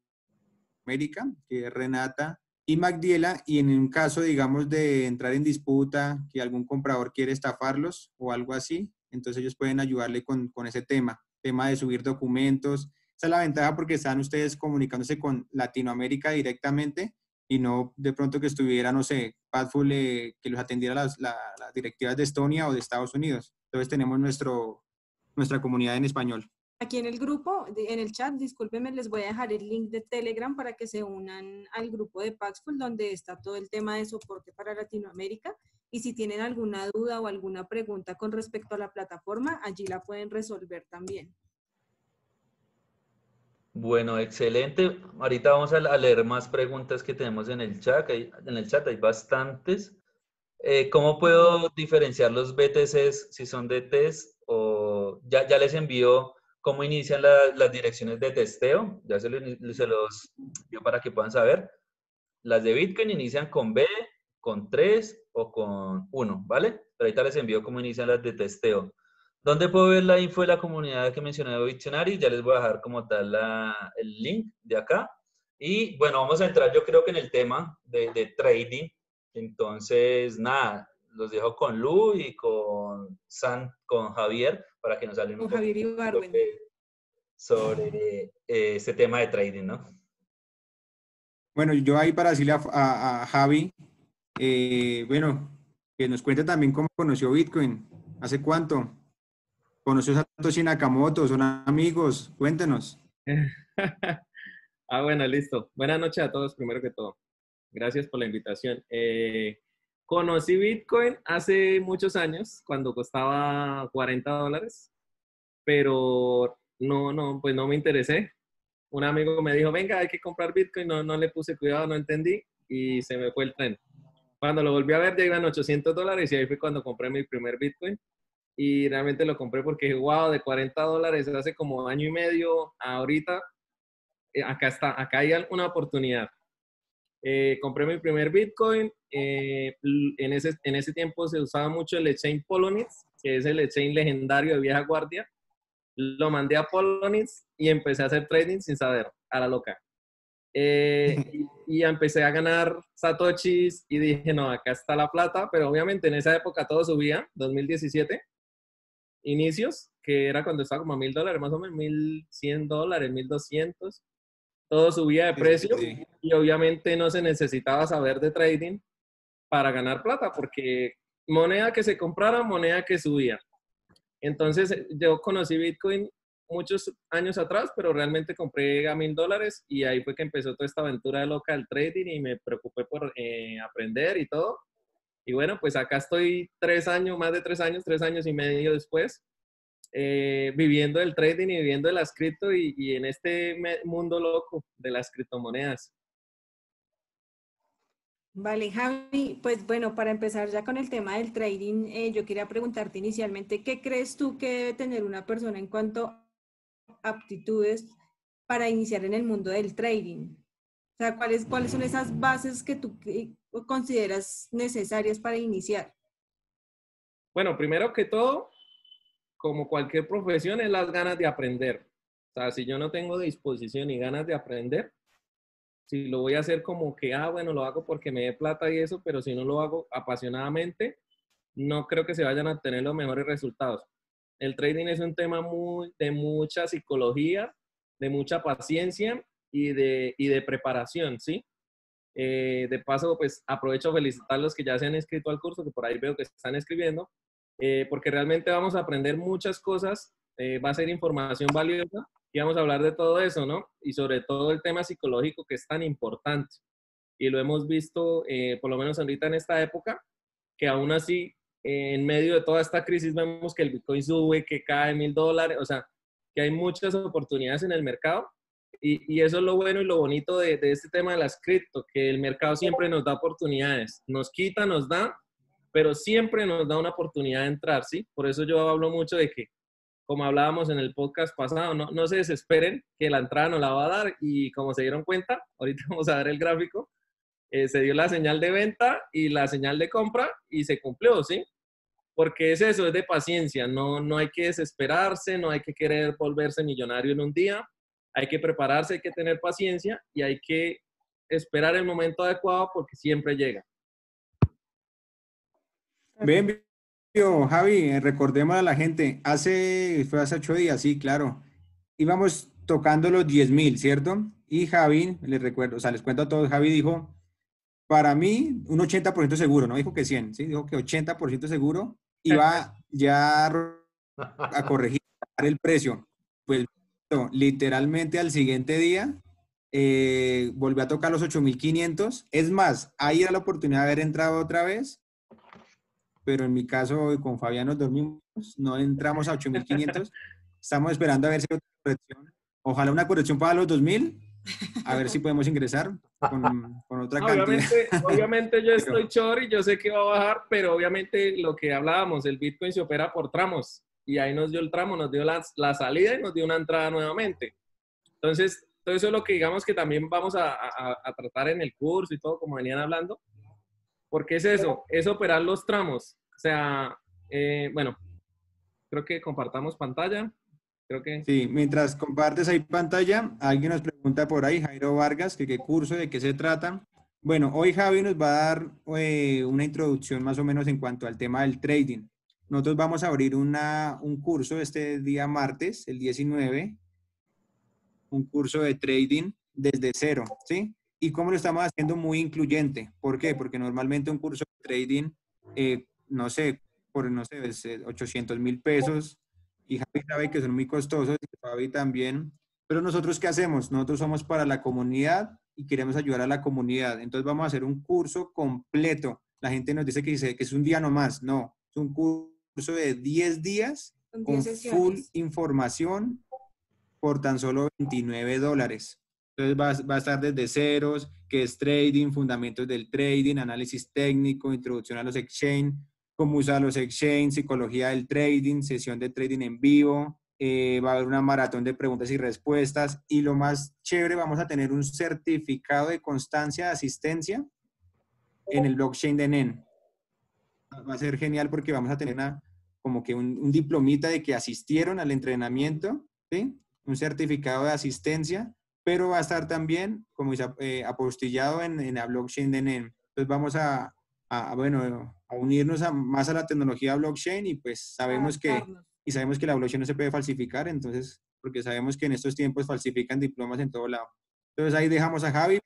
que es Renata, y Magdiela, y en un caso, digamos, de entrar en disputa, que algún comprador quiere estafarlos o algo así, entonces ellos pueden ayudarle con, con ese tema, tema de subir documentos. Esa es la ventaja porque están ustedes comunicándose con Latinoamérica directamente y no de pronto que estuviera, no sé, Padful eh, que los atendiera las, las, las directivas de Estonia o de Estados Unidos. Entonces tenemos nuestro, nuestra comunidad en español. Aquí en el grupo, en el chat, discúlpenme, les voy a dejar el link de Telegram para que se unan al grupo de Paxful, donde está todo el tema de soporte para Latinoamérica. Y si tienen alguna duda o alguna pregunta con respecto a la plataforma, allí la pueden resolver también. Bueno, excelente. Ahorita vamos a leer más preguntas que tenemos en el chat. En el chat hay bastantes. Eh, ¿Cómo puedo diferenciar los BTCs si son de test o ya, ya les envío cómo inician las direcciones de testeo. Ya se, se los dio para que puedan saber. Las de Bitcoin inician con B, con 3 o con 1, ¿vale? Pero ahorita les envío cómo inician las de testeo. ¿Dónde puedo ver la info de la comunidad que mencioné de Dictionary? Ya les voy a dejar como tal la, el link de acá. Y bueno, vamos a entrar yo creo que en el tema de, de trading. Entonces, nada, los dejo con Lu y con San, con Javier para que nos hablen un Javier sobre eh, este tema de trading, ¿no? Bueno, yo ahí para decirle a, a, Javi, eh, bueno, que nos cuente también cómo conoció Bitcoin, hace cuánto, conoció a Satoshi Nakamoto, son amigos, cuéntenos. ah, bueno, listo. Buenas noches a todos, primero que todo. Gracias por la invitación. Eh, Conocí Bitcoin hace muchos años, cuando costaba 40 dólares, pero no, no, pues no me interesé. Un amigo me dijo, venga, hay que comprar Bitcoin, no, no le puse cuidado, no entendí. y se me fue el tren. Cuando lo volví a ver ya iban 800 dólares y ahí fue cuando compré mi primer Bitcoin. Y realmente lo compré porque, wow, de 40 dólares hace como año y medio ahorita, eh, acá está, acá hay una oportunidad. Eh, compré mi primer Bitcoin. Eh, en, ese, en ese tiempo se usaba mucho el exchange Polonix, que es el exchange legendario de vieja guardia. Lo mandé a Polonix y empecé a hacer trading sin saber, a la loca. Eh, y, empecé a ganar satoshis y dije, no, acá está la plata, pero obviamente en esa época todo subía, 2017, inicios, que era cuando estaba como a mil dólares, más o menos mil cien dólares, mil doscientos, todo subía de precio y obviamente no se necesitaba saber de trading para ganar plata, porque moneda que se comprara, moneda que subía. Entonces yo conocí Bitcoin muchos años atrás, pero realmente compré a mil dólares y ahí fue que empezó toda esta aventura de local trading y me preocupé por eh, aprender y todo. Y bueno, pues acá estoy tres años, más de tres años, tres años y medio después, eh, viviendo el trading y viviendo de las cripto y, y en este mundo loco de las criptomonedas. Vale, Javi, pues bueno, para empezar ya con el tema del trading, eh, yo quería preguntarte inicialmente, ¿qué crees tú que debe tener una persona en cuanto aptitudes para iniciar en el mundo del trading? O sea, ¿cuáles, cuáles son esas bases que tú consideras necesarias para iniciar? Bueno, primero que todo, como cualquier profesión, es las ganas de aprender. O sea, si yo no tengo disposición y ganas de aprender, si lo voy a hacer como que, ah, bueno, lo hago porque me dé plata y eso, pero si no lo hago apasionadamente, no creo que se vayan a tener los mejores resultados. El trading es un tema muy, de mucha psicología, de mucha paciencia y de, y de preparación, ¿sí? Eh, de paso, pues aprovecho a felicitar a los que ya se han inscrito al curso, que por ahí veo que están escribiendo, eh, porque realmente vamos a aprender muchas cosas, eh, va a ser información valiosa y vamos a hablar de todo eso, ¿no? Y sobre todo el tema psicológico que es tan importante. Y lo hemos visto, por lo menos ahorita en esta época, que aún así en medio de toda esta crisis vemos que el Bitcoin sube, que cae mil dólares, o sea, que hay muchas oportunidades en el mercado. Y, y eso es lo bueno y lo bonito de, de, este tema de las cripto, que el mercado siempre nos da oportunidades, nos quita, nos da, pero siempre nos da una oportunidad de entrar, ¿sí? Por eso yo hablo mucho de que, como hablábamos en el podcast pasado, no, no se desesperen que la entrada no la va a dar y como se dieron cuenta, ahorita vamos a ver el gráfico, eh, se dio la señal de venta y la señal de compra y se cumplió, ¿sí? Porque es eso, es de paciencia, no, no hay que desesperarse, no hay que querer volverse millonario en un día, hay que prepararse, hay que tener paciencia y hay que esperar el momento adecuado porque siempre llega. Bien, Javi, recordemos a la gente, hace, fue hace ocho días, sí, claro, íbamos tocando los 10 mil, ¿cierto? Y Javi, les recuerdo, o sea, les cuento a todos, Javi dijo, para mí, un 80% seguro, no dijo que 100, ¿sí? Dijo que 80% seguro iba ya a corregir el precio. Pues literalmente al siguiente día eh, volvió a tocar los 8.500. Es más, ahí era la oportunidad de haber entrado otra vez, pero en mi caso con Fabián nos dormimos, no entramos a 8.500. Estamos esperando a ver si hay otra corrección. Ojalá una corrección para los 2.000, a ver si podemos ingresar con, otra cantidad. Obviamente, obviamente yo estoy chor y yo sé que va a bajar, pero obviamente lo que hablábamos, el Bitcoin se opera por tramos y ahí nos dio el tramo, nos dio la, la salida y nos dio una entrada nuevamente. Entonces, todo eso es lo que digamos que también vamos a, a, tratar en el curso y todo, como venían hablando, porque es eso, es operar los tramos. O sea, eh, bueno, creo que compartamos pantalla. Creo que... Sí, mientras compartes ahí pantalla, alguien nos pregunta por ahí, Jairo Vargas, que qué curso, de qué se trata. Bueno, hoy Javi nos va a dar eh, una introducción más o menos en cuanto al tema del trading. Nosotros vamos a abrir una, un curso este día martes, el 19, un curso de trading desde cero, ¿sí? Y cómo lo estamos haciendo muy incluyente. ¿Por qué? Porque normalmente un curso de trading, eh, no sé, por, no sé, 800 mil pesos, y Javi sabe que son muy costosos, y Javi también. Pero nosotros, ¿qué hacemos? Nosotros somos para la comunidad y queremos ayudar a la comunidad. Entonces vamos a hacer un curso completo. La gente nos dice que, que es un día nomás. No, es un curso de 10 días con full información por tan solo 29 dólares. Entonces va, va, a estar desde ceros, que es trading, fundamentos del trading, análisis técnico, introducción a los exchange, cómo usar los exchange, psicología del trading, sesión de trading en vivo, eh, va a haber una maratón de preguntas y respuestas y lo más chévere, vamos a tener un certificado de constancia de asistencia en el blockchain de NEN. Va a ser genial porque vamos a tener una, como que un, un diplomita de que asistieron al entrenamiento, ¿sí? un certificado de asistencia, pero va a estar también como dice, eh, apostillado en, en, la blockchain de NEN. Entonces vamos a, a, bueno, a unirnos a, más a la tecnología blockchain y pues sabemos que y sabemos que la blockchain no se puede falsificar, entonces, porque sabemos que en estos tiempos falsifican diplomas en todo lado. Entonces ahí dejamos a Javi.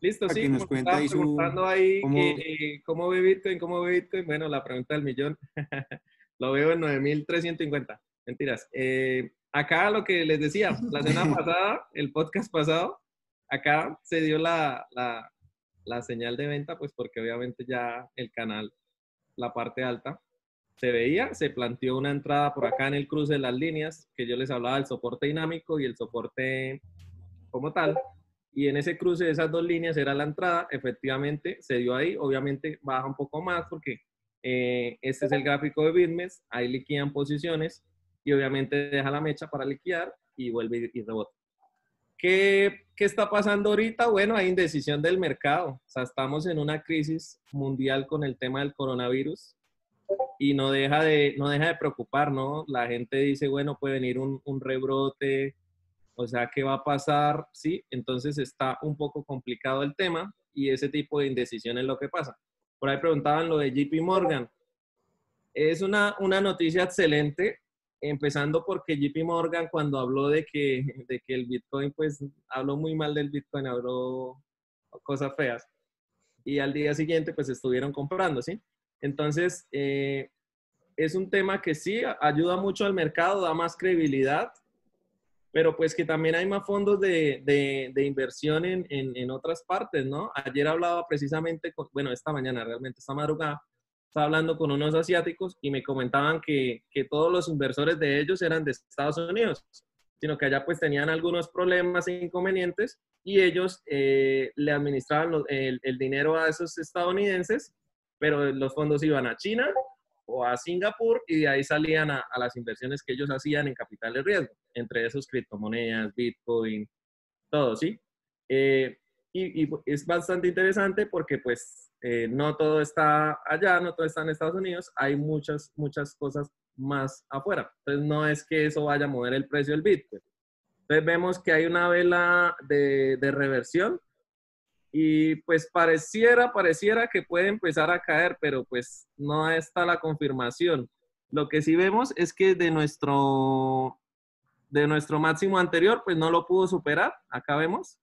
Listo, para sí. Que nos cuente ahí, su, ahí cómo, que, cómo ve Bitcoin, cómo ve Bitcoin. Bueno, la pregunta del millón. lo veo en 9.350. Mentiras. Eh, acá lo que les decía, la semana pasada, el podcast pasado, acá se dio la, la, la señal de venta, pues porque obviamente ya el canal, la parte alta, se veía, se planteó una entrada por acá en el cruce de las líneas, que yo les hablaba del soporte dinámico y el soporte como tal. Y en ese cruce de esas dos líneas era la entrada, efectivamente se dio ahí, obviamente baja un poco más porque eh, este es el gráfico de Bitmes, ahí liquidan posiciones y obviamente deja la mecha para liquidar y vuelve y rebota. ¿Qué, ¿Qué, está pasando ahorita? Bueno, hay indecisión del mercado. O sea, estamos en una crisis mundial con el tema del coronavirus y no deja de, no deja de preocupar. La gente dice, bueno, puede venir un, un rebrote, o sea, ¿qué va a pasar? Sí, entonces está un poco complicado el tema y ese tipo de indecisión es lo que pasa. Por ahí preguntaban lo de JP Morgan. Es una, una noticia excelente, empezando porque JP Morgan cuando habló de que, de que el Bitcoin, pues habló muy mal del Bitcoin, habló cosas feas. Y al día siguiente, pues estuvieron comprando, ¿sí? Entonces, eh, es un tema que sí ayuda mucho al mercado, da más credibilidad, pero pues que también hay más fondos de, de, inversión en, en, otras partes, ¿no? Ayer hablaba precisamente, con, bueno, esta mañana realmente, esta madrugada, estaba hablando con unos asiáticos y me comentaban que, que todos los inversores de ellos eran de Estados Unidos, sino que allá pues tenían algunos problemas e inconvenientes y ellos eh, le administraban el, el dinero a esos estadounidenses pero los fondos iban a China o a Singapur y de ahí salían a, las inversiones que ellos hacían en capital de riesgo, entre esos criptomonedas, Bitcoin, todo, ¿sí? Eh, y, es bastante interesante porque pues eh, no todo está allá, no todo está en Estados Unidos, hay muchas, muchas cosas más afuera. Entonces no es que eso vaya a mover el precio del Bitcoin. Entonces vemos que hay una vela de, de reversión y pues pareciera, pareciera que puede empezar a caer, pero pues no está la confirmación. Lo que sí vemos es que de nuestro, de nuestro máximo anterior, pues no lo pudo superar, acá vemos,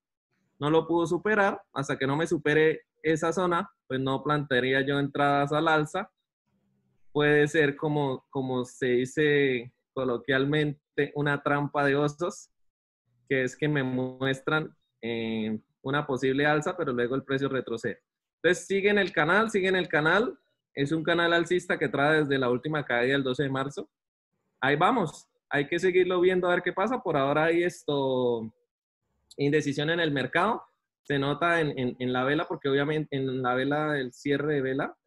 no lo pudo superar, hasta que no me supere esa zona, pues no plantearía yo entradas al alza. Puede ser como, como se dice coloquialmente, una trampa de osos, que es que me muestran eh, una posible alza, pero luego el precio retrocede. Entonces, siguen el canal, siguen el canal. Es un canal alcista que trae desde la última caída del 12 de marzo. Ahí vamos. Hay que seguirlo viendo a ver qué pasa. Por ahora hay esto, indecisión en el mercado. Se nota en, en, la vela, porque obviamente en la vela del cierre de vela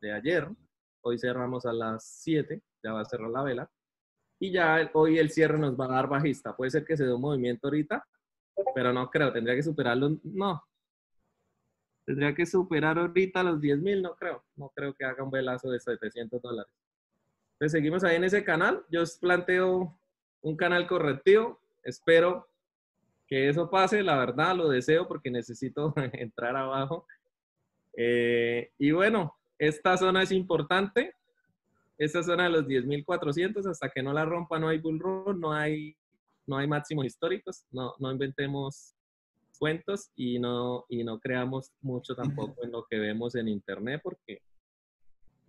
de ayer, hoy cerramos a las 7, ya va a cerrar la vela. Y ya hoy el cierre nos va a dar bajista. Puede ser que se dé un movimiento ahorita pero no creo, tendría que superarlo, no. Tendría que superar ahorita los 10 mil, no creo. No creo que haga un velazo de 700 dólares. Entonces seguimos ahí en ese canal. Yo os planteo un canal correctivo. Espero que eso pase. La verdad, lo deseo porque necesito entrar abajo. Eh, y bueno, esta zona es importante. Esta zona de los 10.400, hasta que no la rompa, no hay bull run, no hay no hay máximos históricos, no, no inventemos cuentos y no, y no creamos mucho tampoco en lo que vemos en Internet, porque,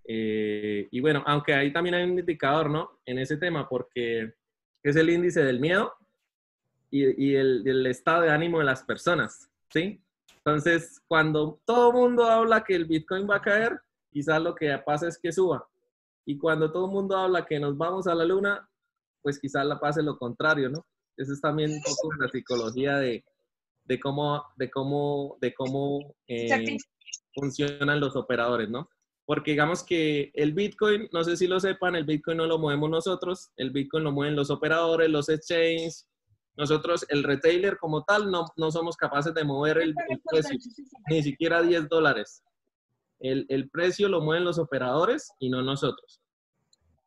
eh, y bueno, aunque ahí también hay un indicador, ¿no? En ese tema, porque es el índice del miedo y, y el, el, estado de ánimo de las personas, ¿sí? Entonces, cuando todo el mundo habla que el Bitcoin va a caer, quizás lo que pasa es que suba. Y cuando todo el mundo habla que nos vamos a la luna, pues quizás la pase lo contrario, ¿no? Eso es también un poco la psicología de, de cómo, de cómo, de cómo eh, funcionan los operadores, ¿no? Porque digamos que el Bitcoin, no sé si lo sepan, el Bitcoin no lo movemos nosotros, el Bitcoin lo mueven los operadores, los exchanges, nosotros, el retailer como tal, no, no somos capaces de mover el, precio, ni siquiera 10 dólares. El, el, precio lo mueven los operadores y no nosotros.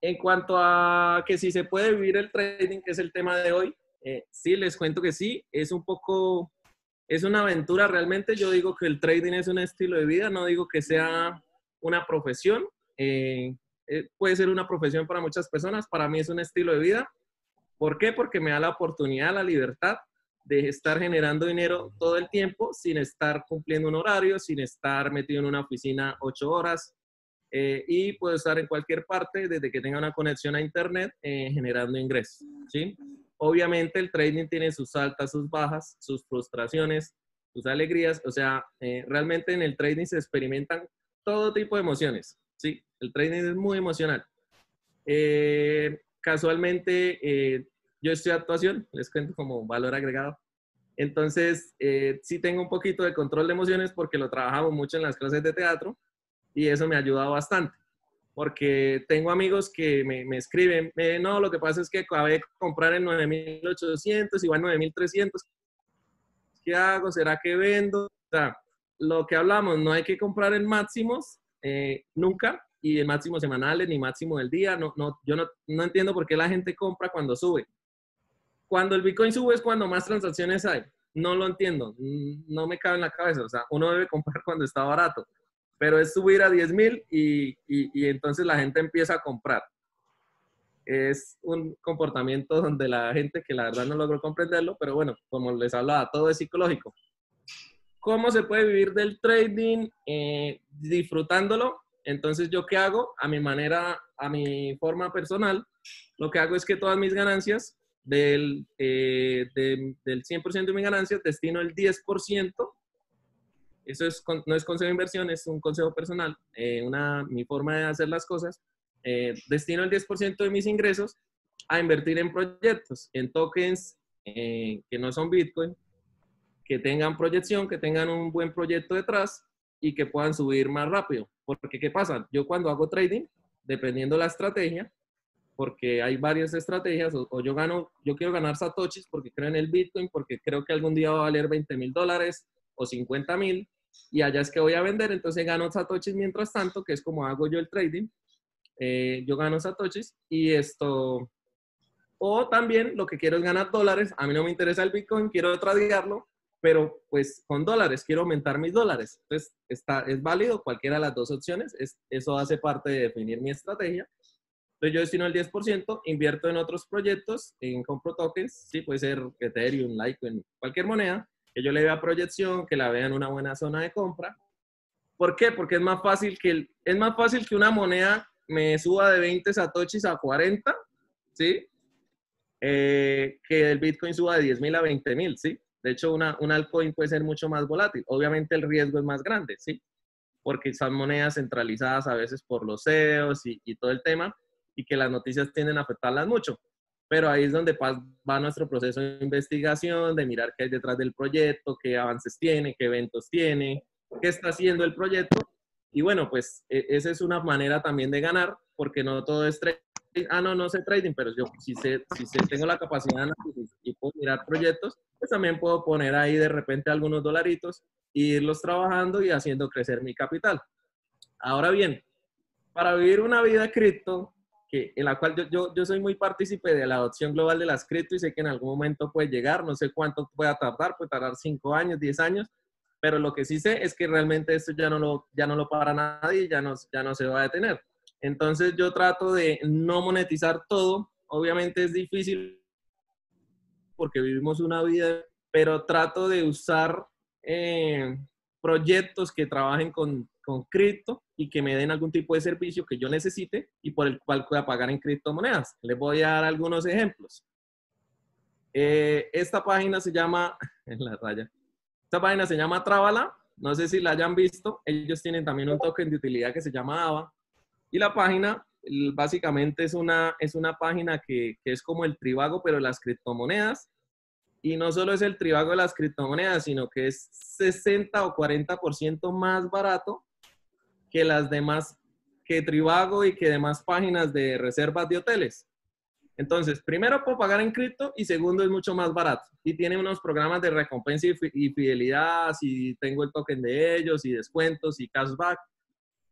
En cuanto a que si se puede vivir el trading, que es el tema de hoy, eh, sí, les cuento que sí, es un poco, es una aventura realmente. Yo digo que el trading es un estilo de vida, no digo que sea una profesión. Eh, eh, puede ser una profesión para muchas personas, para mí es un estilo de vida. ¿Por qué? Porque me da la oportunidad, la libertad de estar generando dinero todo el tiempo sin estar cumpliendo un horario, sin estar metido en una oficina ocho horas. Eh, y puedo estar en cualquier parte desde que tenga una conexión a Internet generando ingresos. ¿sí? Obviamente el trading tiene sus altas, sus bajas, sus frustraciones, sus alegrías. O sea, realmente en el trading se experimentan todo tipo de emociones. Sí, el trading es muy emocional. Eh, casualmente, eh, yo estoy actuación, les cuento como valor agregado. Entonces, eh, sí tengo un poquito de control de emociones porque lo trabajamos mucho en las clases de teatro y eso me ha ayudado bastante. Porque tengo amigos que me, me escriben, no, lo que pasa es que acabé de comprar en 9800, igual 9300. ¿Qué hago? ¿Será que vendo? O sea, lo que hablamos, no hay que comprar en máximos eh, nunca y en máximos semanales ni máximo del día. No, no, yo no, no entiendo por qué la gente compra cuando sube. Cuando el Bitcoin sube es cuando más transacciones hay. No lo entiendo, no me cabe en la cabeza. O sea, uno debe comprar cuando está barato, pero es subir a 10 mil y, y, y entonces la gente empieza a comprar. Es un comportamiento donde la gente que la verdad no logró comprenderlo, pero bueno, como les hablaba, todo es psicológico. ¿Cómo se puede vivir del trading eh, disfrutándolo? Entonces, ¿yo qué hago? A mi manera, a mi forma personal, lo que hago es que todas mis ganancias, del, eh, del 100% de mis ganancias, destino el 10%. Eso es, no es consejo de inversión, es un consejo personal, eh, una, mi forma de hacer las cosas. destino el 10% de mis ingresos a invertir en proyectos, en tokens que no son Bitcoin, que tengan proyección, que tengan un buen proyecto detrás y que puedan subir más rápido. Porque, ¿qué pasa? Yo cuando hago trading, dependiendo la estrategia, porque hay varias estrategias, o, yo gano, yo quiero ganar satoshis porque creo en el Bitcoin, porque creo que algún día va a valer 20 mil dólares o 50 mil, y allá es que voy a vender, entonces gano satoshis mientras tanto, que es como hago yo el trading. Eh, yo gano satoshis y esto, o también lo que quiero es ganar dólares, a mí no me interesa el Bitcoin, quiero tradearlo, pero pues con dólares, quiero aumentar mis dólares. Entonces, está, es válido cualquiera de las dos opciones, es, eso hace parte de definir mi estrategia. Entonces, yo destino el 10%, invierto en otros proyectos, en compro tokens, sí, puede ser Ethereum, Litecoin, cualquier moneda, que yo le vea proyección, que la vea en una buena zona de compra. ¿Por qué? Porque es más fácil que, es más fácil que una moneda me suba de 20 satoshis a 40, ¿sí? Eh, que el Bitcoin suba de 10 mil a 20 mil, ¿sí? De hecho, una, un altcoin puede ser mucho más volátil. Obviamente el riesgo es más grande, ¿sí? Porque son monedas centralizadas a veces por los CEOs y, y todo el tema y que las noticias tienden a afectarlas mucho. Pero ahí es donde va nuestro proceso de investigación, de mirar qué hay detrás del proyecto, qué avances tiene, qué eventos tiene, qué está haciendo el proyecto. Y bueno, pues e, esa es una manera también de ganar, porque no todo es ah, no, no sé trading, pero yo si, sé, si sé, tengo la capacidad de y puedo mirar proyectos, pues también puedo poner ahí de repente algunos dolaritos e irlos trabajando y haciendo crecer mi capital. Ahora bien, para vivir una vida cripto, que, en la cual yo, yo, yo, soy muy partícipe de la adopción global de las cripto y sé que en algún momento puede llegar, no sé cuánto pueda tardar, puede tardar 5 años, 10 años, pero lo que sí sé es que realmente esto ya no lo, ya no lo para nadie, ya no, ya no se va a detener. Entonces yo trato de no monetizar todo. Obviamente es difícil porque vivimos una vida, pero trato de usar eh, proyectos que trabajen con, con cripto y que me den algún tipo de servicio que yo necesite y por el cual pueda pagar en criptomonedas. Les voy a dar algunos ejemplos. Eh, esta página se llama, en la raya, esta página se llama Travala. No sé si la hayan visto. Ellos tienen también un token de utilidad que se llama AVA. Y la página básicamente es una, es una página que, que, es como el tribago, pero las criptomonedas. Y no solo es el tribago de las criptomonedas, sino que es 60 o 40% más barato que las demás, que Tribago y que demás páginas de reservas de hoteles. Entonces, primero puedo pagar en cripto y segundo es mucho más barato. Y tiene unos programas de recompensa y, fidelidad, si tengo el token de ellos y descuentos y cashback,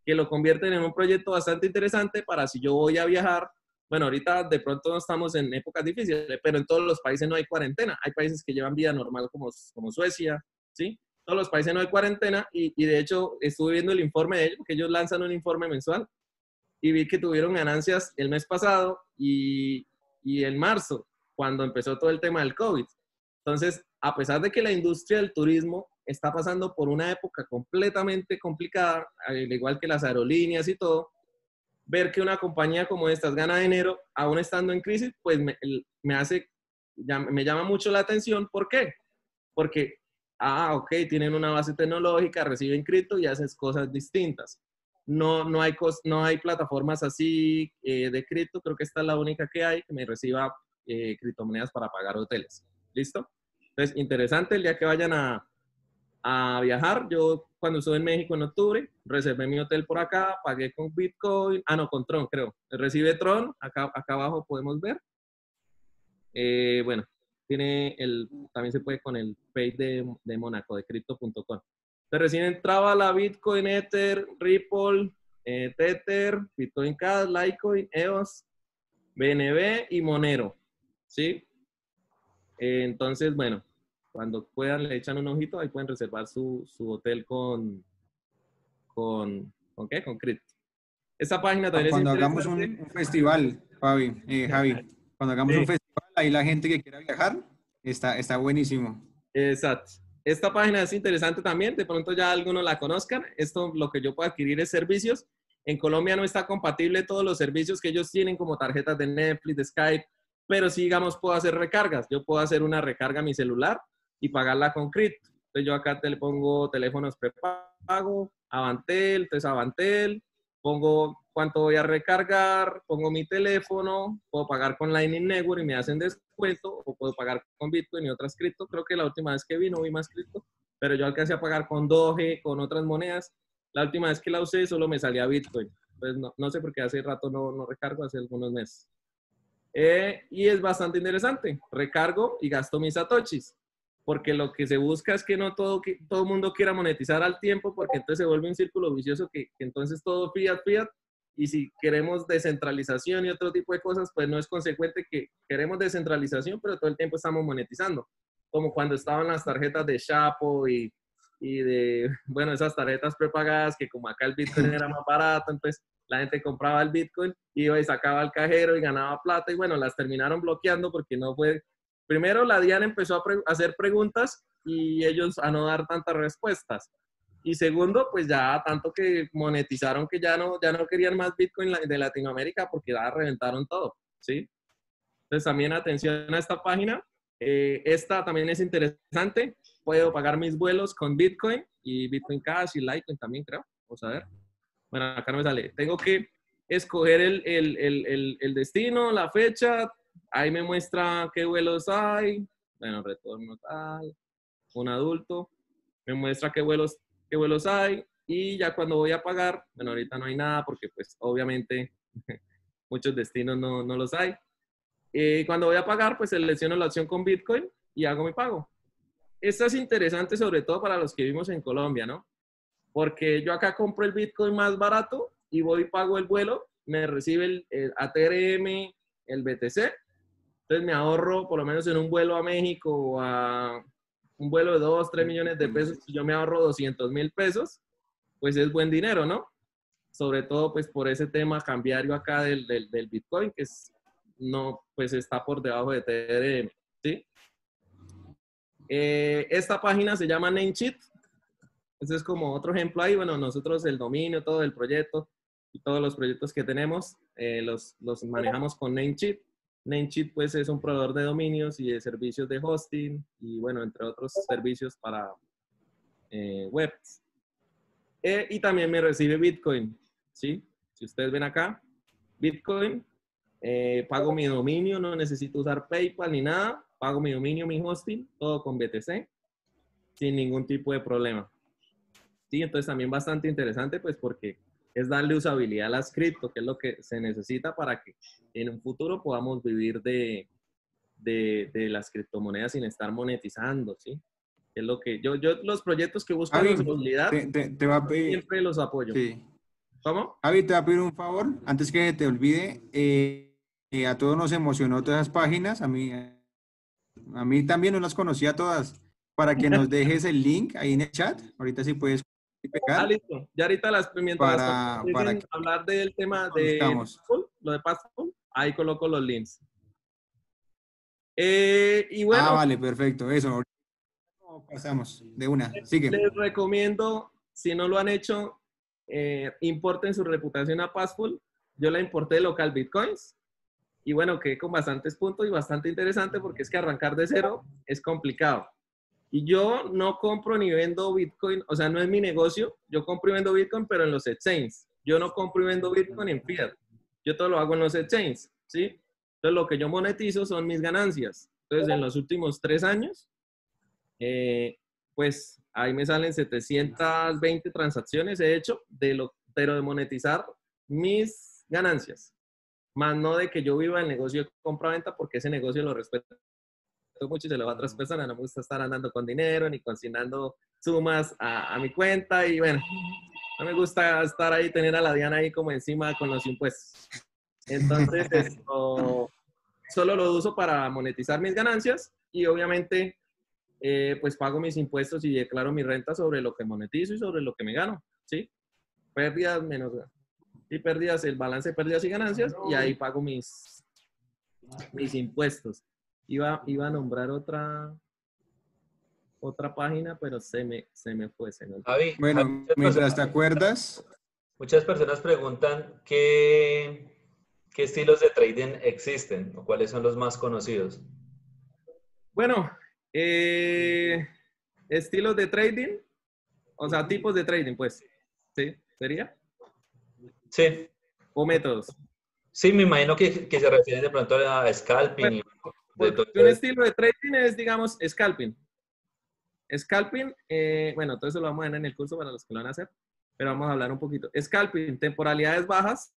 que lo convierten en un proyecto bastante interesante para si yo voy a viajar. Bueno, ahorita de pronto no estamos en épocas difíciles, pero en todos los países no hay cuarentena. Hay países que llevan vida normal como, como Suecia, ¿sí? Todos los países no hay cuarentena y, y de hecho estuve viendo el informe de ellos, que ellos lanzan un informe mensual y vi que tuvieron ganancias el mes pasado y, y en marzo, cuando empezó todo el tema del COVID. Entonces, a pesar de que la industria del turismo está pasando por una época completamente complicada, al igual que las aerolíneas y todo, ver que una compañía como estas gana dinero, aún estando en crisis, pues me, me hace, me llama mucho la atención. ¿Por qué? Porque, ah, ok, tienen una base tecnológica, reciben cripto y hacen cosas distintas. No, no, hay, no hay plataformas así eh, de cripto, creo que esta es la única que hay que me reciba eh, criptomonedas para pagar hoteles. ¿Listo? Entonces, interesante el día que vayan a, a viajar. Yo cuando estuve en México en octubre, reservé mi hotel por acá, pagué con Bitcoin, ah, no, con Tron, creo. Recibe Tron, acá, acá abajo podemos ver. Eh, bueno, tiene el, también se puede con el page de, de Mónaco, de crypto.com. Recién entraba la Bitcoin, Ether, Ripple, eh, Tether, Bitcoin Cash, Litecoin, EOS, BNB y Monero. ¿Sí? Eh, entonces, bueno, cuando puedan le echan un ojito, ahí pueden reservar su, su hotel con, con, ¿con qué? Con cripto. Esta página también cuando hagamos un, festival, Fabi, eh, Javi, cuando hagamos un festival, ahí la gente que quiera viajar, está, está buenísimo. Exacto. Esta página es interesante también, de pronto ya algunos la conozcan. Esto lo que yo puedo adquirir es servicios. En Colombia no está compatible todos los servicios que ellos tienen como tarjetas de Netflix, de Skype, pero sí, digamos, puedo hacer recargas. Yo puedo hacer una recarga a mi celular y pagarla con cripto. Entonces yo acá te le pongo teléfonos prepago, Avantel, entonces Avantel, pongo cuánto voy a recargar, pongo mi teléfono, puedo pagar con Lightning Network y me hacen descuento, o puedo pagar con Bitcoin y otras cripto. Creo que la última vez que vi no vi más cripto, pero yo alcancé a pagar con Doge, con otras monedas. La última vez que la usé solo me salía Bitcoin. Pues no, no sé por qué hace rato no, no recargo, hace algunos meses. Eh, y es bastante interesante. Recargo y gasto mis satoshis. Porque lo que se busca es que no todo, todo mundo quiera monetizar al tiempo, porque entonces se vuelve un círculo vicioso que, que entonces todo fiat, fiat, y si queremos descentralización y otro tipo de cosas, pues no es consecuente que queremos descentralización, pero todo el tiempo estamos monetizando, como cuando estaban las tarjetas de Chapo y, y de, bueno, esas tarjetas prepagadas que como acá el Bitcoin era más barato, entonces la gente compraba el Bitcoin, iba y sacaba al cajero y ganaba plata y bueno, las terminaron bloqueando porque no fue, primero la DIAN empezó a hacer preguntas y ellos a no dar tantas respuestas. Y segundo, pues ya tanto que monetizaron que ya no, ya no querían más Bitcoin de Latinoamérica porque ya reventaron todo, ¿sí? Entonces también atención a esta página. Eh, esta también es interesante. Puedo pagar mis vuelos con Bitcoin y Bitcoin Cash y Litecoin también, creo. Vamos a ver. Bueno, acá no me sale. Tengo que escoger el, destino, la fecha. Ahí me muestra qué vuelos hay. Bueno, retorno tal. Un adulto. Me muestra qué vuelos qué vuelos hay y ya cuando voy a pagar, bueno, ahorita no hay nada porque pues obviamente muchos destinos no, no los hay. Eh, cuando voy a pagar, pues selecciono la opción con Bitcoin y hago mi pago. Esto es interesante sobre todo para los que vivimos en Colombia, ¿no? Porque yo acá compro el Bitcoin más barato y voy y pago el vuelo, me recibe el, el ATRM, el BTC, entonces me ahorro por lo menos en un vuelo a México o a un vuelo de 2, 3 millones de pesos, yo me ahorro 200 mil pesos, pues es buen dinero, ¿no? Sobre todo pues por ese tema cambiario acá del, del, del Bitcoin, que es, no, pues está por debajo de TRM, ¿sí? Eh, esta página se llama Namecheat. Ese es como otro ejemplo ahí. Bueno, nosotros el dominio, todo el proyecto y todos los proyectos que tenemos eh, los, los manejamos con Namecheat. Namecheap pues es un proveedor de dominios y de servicios de hosting y bueno, entre otros servicios para eh, webs. Eh, y también me recibe Bitcoin, ¿sí? Si ustedes ven acá, Bitcoin, eh, pago mi dominio, no necesito usar PayPal ni nada. pago mi dominio, mi hosting, todo con BTC, sin ningún tipo de problema. Sí, entonces también bastante interesante, pues porque es darle usabilidad a las cripto, que es lo que se necesita para que en un futuro podamos vivir de, de, de las criptomonedas sin estar monetizando, ¿sí? Es lo que yo, yo los proyectos que buscan Javi, usabilidad, te, te- te va a pedir, siempre los apoyo. sí. ¿Cómo? Javi, te va a pedir un favor, antes que te olvide, eh, eh, a todos nos emocionó todas esas páginas, a mí, a mí también no las conocía todas, para que nos dejes el link ahí en el chat, ahorita sí puedes. Ah, listo. Ya ahorita las mientras Para- las para que- hablar del tema de lo de Passful, ahí coloco los links. Eh, y bueno, ah, vale, perfecto, eso, pasamos, de una, sigue. les recomiendo, si no lo han hecho, eh, importen su reputación a Passful. Yo la importé de local Bitcoins. Y bueno, quedé con bastantes puntos y bastante interesante porque es que arrancar de cero es complicado. Y yo no compro ni vendo Bitcoin, o sea, no es mi negocio. Yo compro y vendo Bitcoin, pero en los exchanges. Yo no compro y vendo Bitcoin en fiat. Yo todo lo hago en los exchanges, ¿sí? Entonces, lo que yo monetizo son mis ganancias. Entonces, en los últimos tres años, eh, pues ahí me salen 720 transacciones, he hecho, de lo, pero de monetizar mis ganancias. Más no de que yo viva el negocio de compra-venta, porque ese negocio lo respeto mucho y se lo va a otras personas. No me gusta estar andando con dinero ni consignando sumas a, a mi cuenta y bueno, no me gusta estar ahí, tener a la Diana ahí como encima con los impuestos. Entonces, esto, solo lo uso para monetizar mis ganancias y obviamente eh, pues pago mis impuestos y declaro mi renta sobre lo que monetizo y sobre lo que me gano, ¿sí? Pérdidas menos y pérdidas, el balance de pérdidas y ganancias y ahí pago mis, mis impuestos. Iba, iba a nombrar otra otra página, pero se me, se me fue. Se me... Javi, Bueno, muchas mientras te personas- acuerdas, Muchas personas preguntan qué, qué estilos de trading existen o cuáles son los más conocidos. Bueno, eh, estilos de trading, o sea, tipos de trading, pues, ¿sí? ¿Sería? Sí, O métodos. sí, me imagino que, que se refieren de pronto a scalping. De un esto. estilo de trading es, digamos, scalping. Scalping, eh, bueno, todo eso lo vamos a ver en el curso para los que lo van a hacer, pero vamos a hablar un poquito. Scalping, temporalidades bajas,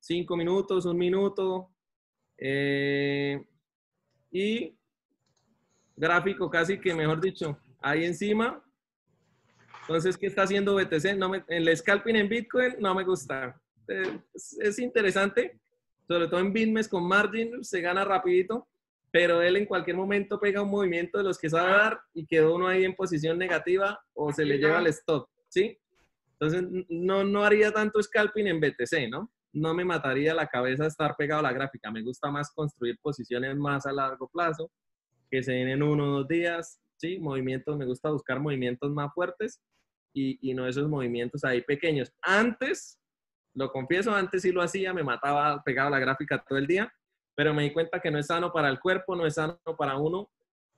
cinco minutos, un minuto, eh, y gráfico casi que, mejor dicho, ahí encima. Entonces, ¿qué está haciendo BTC? No me, el scalping en Bitcoin no me gusta. Eh, es, es interesante, sobre todo en Bitmes con margin, se gana rapidito, pero él en cualquier momento pega un movimiento de los que sabe dar y quedó uno ahí en posición negativa o se le lleva el stop, ¿sí? Entonces, no, no haría tanto scalping en BTC, ¿no? No me mataría la cabeza estar pegado a la gráfica. Me gusta más construir posiciones más a largo plazo, que se den en uno o dos días, ¿sí? Movimientos, me gusta buscar movimientos más fuertes y, y no esos movimientos ahí pequeños. Antes, lo confieso, antes sí lo hacía, me mataba pegado a la gráfica todo el día, pero me di cuenta que no es sano para el cuerpo, no es sano para uno,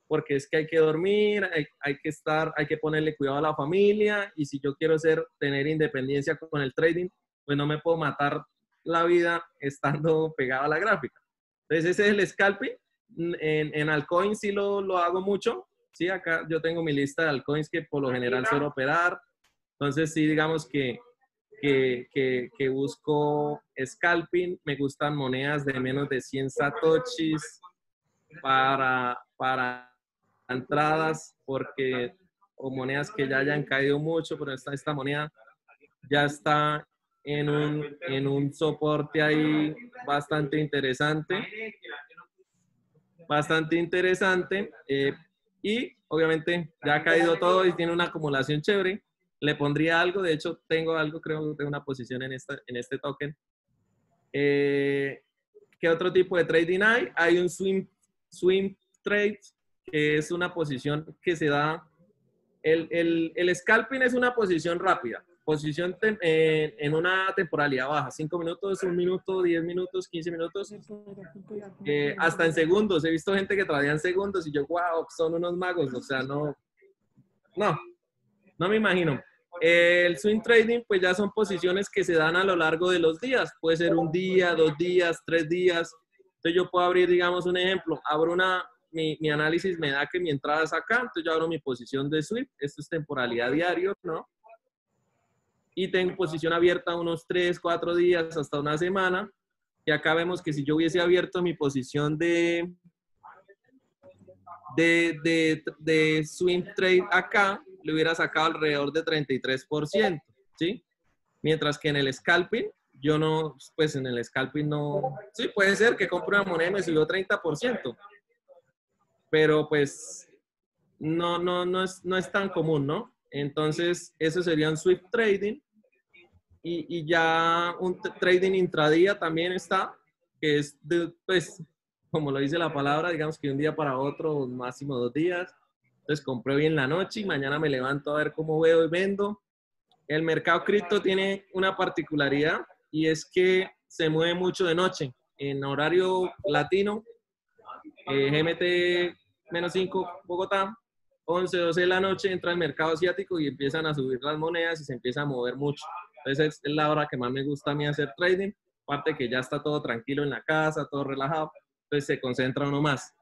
porque es que hay que dormir, hay, hay que estar, hay que ponerle cuidado a la familia y si yo quiero ser, tener independencia con el trading, pues no me puedo matar la vida estando pegado a la gráfica. Entonces ese es el scalping. En, en altcoins sí lo, lo hago mucho. Sí, acá yo tengo mi lista de altcoins que por lo general suelo operar. Entonces sí, digamos que, que, que, que busco scalping. Me gustan monedas de menos de 100 satoshis para, para entradas porque o monedas que ya hayan caído mucho, pero esta, esta moneda ya está en un, en un soporte ahí bastante interesante. Bastante interesante. eh, y obviamente ya ha caído todo y tiene una acumulación chévere. Le pondría algo, de hecho tengo algo, creo que tengo una posición en, esta, en este token. Eh, ¿Qué otro tipo de trading hay? Hay un swing, swing trade, que es una posición que se da. El, el, el scalping es una posición rápida, posición tem- en, en una temporalidad baja, 5 minutos, 1 minuto, 10 minutos, 15 minutos, eh, hasta en segundos. He visto gente que traía en segundos y yo, wow, son unos magos, o sea, no, no, no me imagino. El swing trading, pues ya son posiciones que se dan a lo largo de los días. Puede ser un día, dos días, tres días. Entonces yo puedo abrir, digamos, un ejemplo. Abro una, mi, mi, análisis me da que mi entrada es acá, entonces yo abro mi posición de sweep, esto es temporalidad diario, ¿no? Y tengo posición abierta unos 3, 4 días hasta una semana. Y acá vemos que si yo hubiese abierto mi posición de, de, de, de swing trade acá, le hubiera sacado alrededor de 33%, ¿sí? Mientras que en el scalping, yo no, pues en el scalping no, sí, puede ser que compre una moneda y me subió 30%, pero pues no, no, no, es, no es tan común, ¿no? Entonces, eso sería un sweep trading. Y, y ya un trading intradía también está, que es, de, pues, como lo dice la palabra, digamos que un día para otro, máximo dos días. Entonces compré hoy en la noche y mañana me levanto a ver cómo veo y vendo. El mercado cripto tiene una particularidad y es que se mueve mucho de noche. En horario latino, eh, GMT menos 5 Bogotá, 11, 12 de la noche entra el mercado asiático y empiezan a subir las monedas y se empieza a mover mucho. Entonces es la hora que más me gusta a mí hacer trading, aparte que ya está todo tranquilo en la casa, todo relajado entonces se concentra uno más.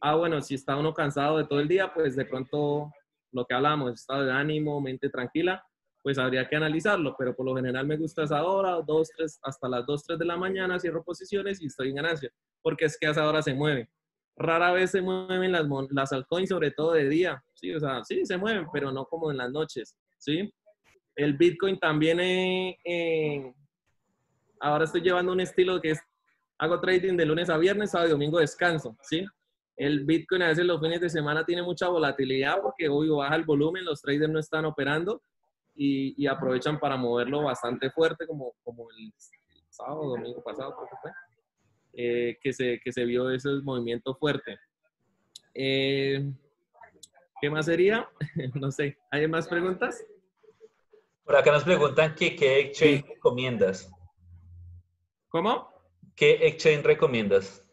Ah, bueno, si está uno cansado de todo el día, pues de pronto lo que hablamos, estado de ánimo, mente tranquila, pues habría que analizarlo, pero por lo general me gusta esa hora, dos, tres, hasta las 2, 3 de la mañana cierro posiciones y estoy en ganancia, porque es que a esa hora se mueve. Rara vez se mueven las, las altcoins, sobre todo de día, sí, o sea, sí se mueven, pero no como en las noches, sí. El Bitcoin también, eh, eh, ahora estoy llevando un estilo que es hago trading de lunes a viernes, sábado y domingo descanso, ¿sí? El Bitcoin a veces los fines de semana tiene mucha volatilidad porque hoy baja el volumen, los traders no están operando y, aprovechan para moverlo bastante fuerte como, como el, sábado, domingo pasado, creo que fue, eh, que, se, que se vio ese movimiento fuerte. Eh, ¿Qué más sería? no sé. ¿Hay más preguntas? Por acá nos preguntan que qué exchange recomiendas. ¿Cómo? ¿Qué exchange recomiendas?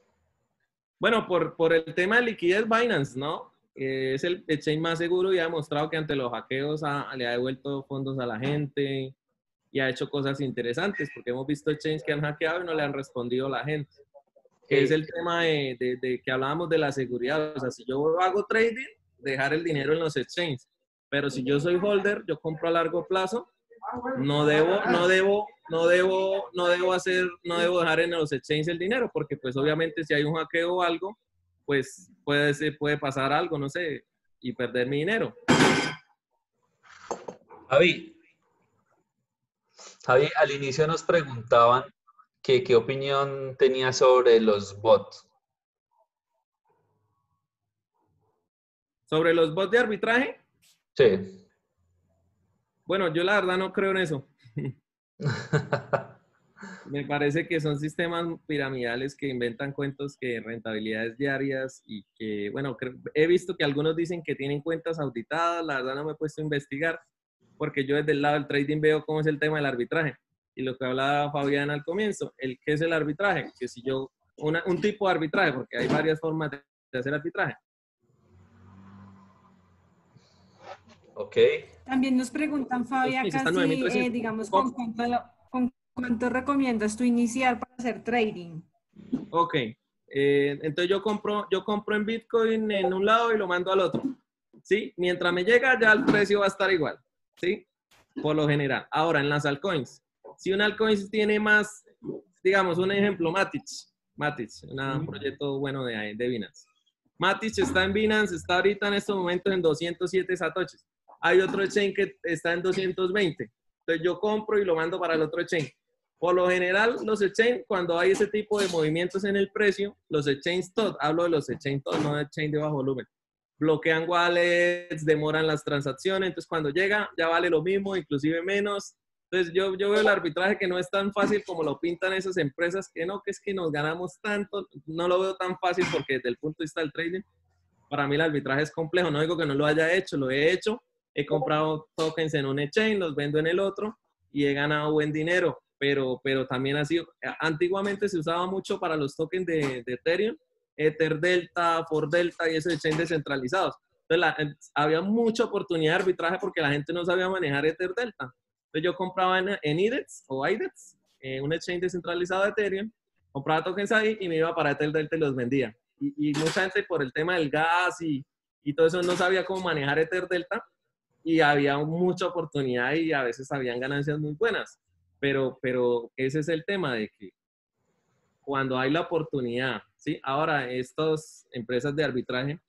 Bueno, por, por el tema de liquidez, Binance, ¿no? Eh, es el exchange más seguro y ha demostrado que ante los hackeos le ha devuelto fondos a la gente y ha hecho cosas interesantes, porque hemos visto exchanges que han hackeado y no le han respondido a la gente. Que es el tema de, de, que hablábamos de la seguridad. O sea, si yo hago trading, dejar el dinero en los exchanges. Pero si yo soy holder, yo compro a largo plazo, no debo, no debo, no debo, no debo hacer, no debo dejar en los exchanges el dinero, porque pues obviamente si hay un hackeo o algo, pues puede, puede pasar algo, no sé, y perder mi dinero. Javi, Javi, al inicio nos preguntaban que, qué opinión tenía sobre los bots. ¿Sobre los bots de arbitraje? Sí. Bueno, yo la verdad no creo en eso. Me parece que son sistemas piramidales que inventan cuentos que rentabilidades diarias y que, bueno, he visto que algunos dicen que tienen cuentas auditadas, la verdad no me he puesto a investigar, porque yo desde el lado del trading veo cómo es el tema del arbitraje. Y lo que hablaba Fabián al comienzo, el qué es el arbitraje, que si yo, un tipo de arbitraje, porque hay varias formas de hacer arbitraje. Ok. También nos preguntan, Fabi, acá si, eh, digamos, ¿con cuánto, recomiendas tú iniciar para hacer trading? Ok. Eh, entonces yo compro, yo compro en Bitcoin en un lado y lo mando al otro. ¿Sí? Mientras me llega, ya el precio va a estar igual. ¿Sí? Por lo general. Ahora, en las altcoins. Si una altcoin tiene más, digamos, un ejemplo, Matic. Matic, un proyecto bueno de, de Binance. Matic está en Binance, está ahorita en estos momentos en 207 satoshis hay otro chain que está en 220. Entonces yo compro y lo mando para el otro chain. Por lo general, los exchange, cuando hay ese tipo de movimientos en el precio, los exchange todo, hablo de los exchange todo, no de exchange de bajo volumen, bloquean wallets, demoran las transacciones, entonces cuando llega ya vale lo mismo, inclusive menos. Entonces yo, yo veo el arbitraje que no es tan fácil como lo pintan esas empresas, que no, que es que nos ganamos tanto, no lo veo tan fácil porque desde el punto de vista del trading, para mí el arbitraje es complejo, no digo que no lo haya hecho, lo he hecho, he comprado tokens en un exchange, los vendo en el otro y he ganado buen dinero, pero, pero también ha sido, antiguamente se usaba mucho para los tokens de, de Ethereum, Ether Delta, For Delta y esos exchanges descentralizados. Entonces había mucha oportunidad de arbitraje porque la gente no sabía manejar Ether Delta. Entonces yo compraba en, en IDEX o IDEX, eh, un exchange descentralizado de Ethereum, compraba tokens ahí y me iba para Ether Delta y los vendía. y, mucha gente por el tema del gas y, y todo eso no sabía cómo manejar Ether Delta y había mucha oportunidad y a veces habían ganancias muy buenas. Pero, pero ese es el tema de que cuando hay la oportunidad, ¿sí? Ahora, estas empresas de arbitraje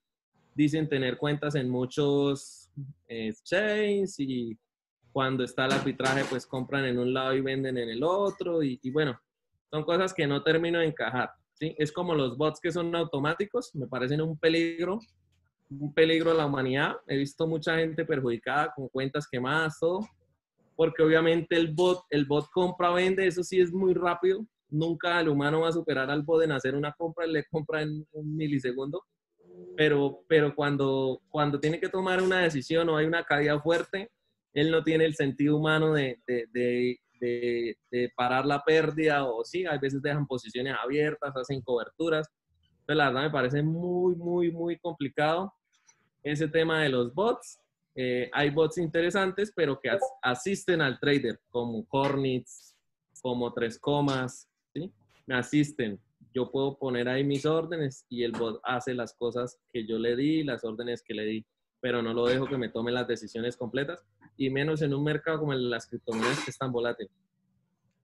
dicen tener cuentas en muchos exchanges y cuando está el arbitraje, pues compran en un lado y venden en el otro y, y bueno, son cosas que no termino de encajar. ¿sí? Es como los bots que son automáticos, me parecen un peligro, un peligro a la humanidad. He visto mucha gente perjudicada con cuentas quemadas, todo, porque obviamente el bot, el bot compra, vende, eso sí es muy rápido. Nunca el humano va a superar al bot en hacer una compra, le compra en un milisegundo. Pero, pero cuando, cuando tiene que tomar una decisión o hay una caída fuerte, él no tiene el sentido humano de, de de, parar la pérdida o sí, a veces dejan posiciones abiertas, hacen coberturas. Entonces, la verdad me parece muy, muy, muy complicado ese tema de los bots. Eh, hay bots interesantes, pero que asisten al trader, como Cornits, como Tres Comas, ¿sí? Me asisten. Yo puedo poner ahí mis órdenes y el bot hace las cosas que yo le di, las órdenes que le di, pero no lo dejo que me tome las decisiones completas y menos en un mercado como el de las criptomonedas que es tan volátil.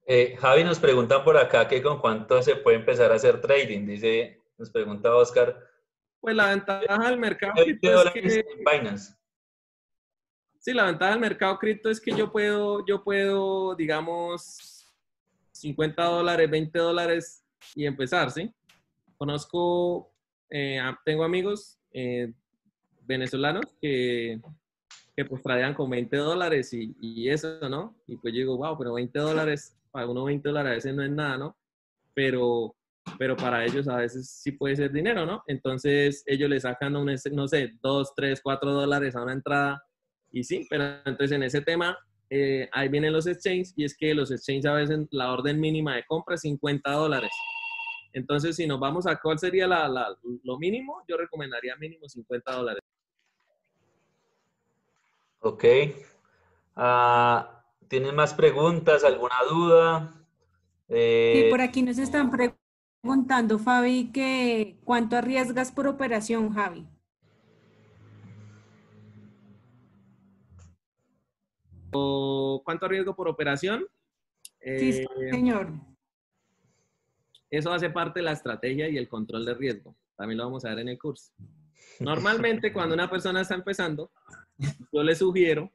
Eh, Javi nos pregunta por acá que con cuánto se puede empezar a hacer trading. Dice, nos pregunta Oscar. Pues la ventaja del mercado cripto es que, Binance. Sí, la ventaja del mercado cripto es que yo puedo, yo puedo, digamos, 50 dólares, 20 dólares y empezar, ¿sí? Conozco, eh, tengo amigos eh, venezolanos que que pues traían con 20 dólares y, y, eso, ¿no? Y pues yo digo, wow, pero 20 dólares, para uno 20 dólares a veces no es nada, ¿no? Pero, pero para ellos a veces sí puede ser dinero, ¿no? Entonces ellos le sacan, un, no sé, 2, 3, 4 dólares a una entrada y sí, pero entonces en ese tema eh, ahí vienen los exchanges y es que los exchanges a veces la orden mínima de compra es 50 dólares. Entonces, si nos vamos a cuál sería la, la, lo mínimo, yo recomendaría mínimo 50 dólares. Ok. Uh, ¿Tienen más preguntas? ¿Alguna duda? Eh... Sí, por aquí nos están preguntando, Fabi, que ¿cuánto arriesgas por operación, Javi? ¿Cuánto arriesgo por operación? Sí, eh, señor. Eso hace parte de la estrategia y el control de riesgo. También lo vamos a ver en el curso. Normalmente, cuando una persona está empezando, yo le sugiero,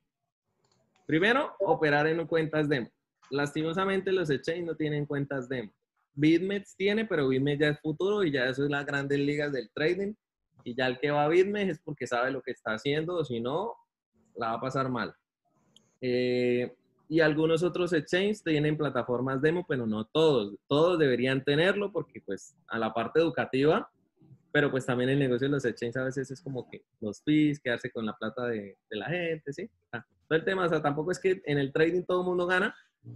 primero, operar en cuentas demo. Lastimosamente los exchanges no tienen cuentas demo. BitMEX tiene, pero BitMEX ya es futuro y ya eso es las grandes ligas del trading. Y ya el que va a BitMEX es porque sabe lo que está haciendo, o si no, la va a pasar mal. Eh, y algunos otros exchanges tienen plataformas demo, pero no todos. Todos deberían tenerlo porque pues a la parte educativa pero pues también el negocio de los exchanges a veces es como que los fees, quedarse con la plata de, de la gente, ¿sí? todo el tema, o sea, tampoco es que en el trading todo el mundo gana,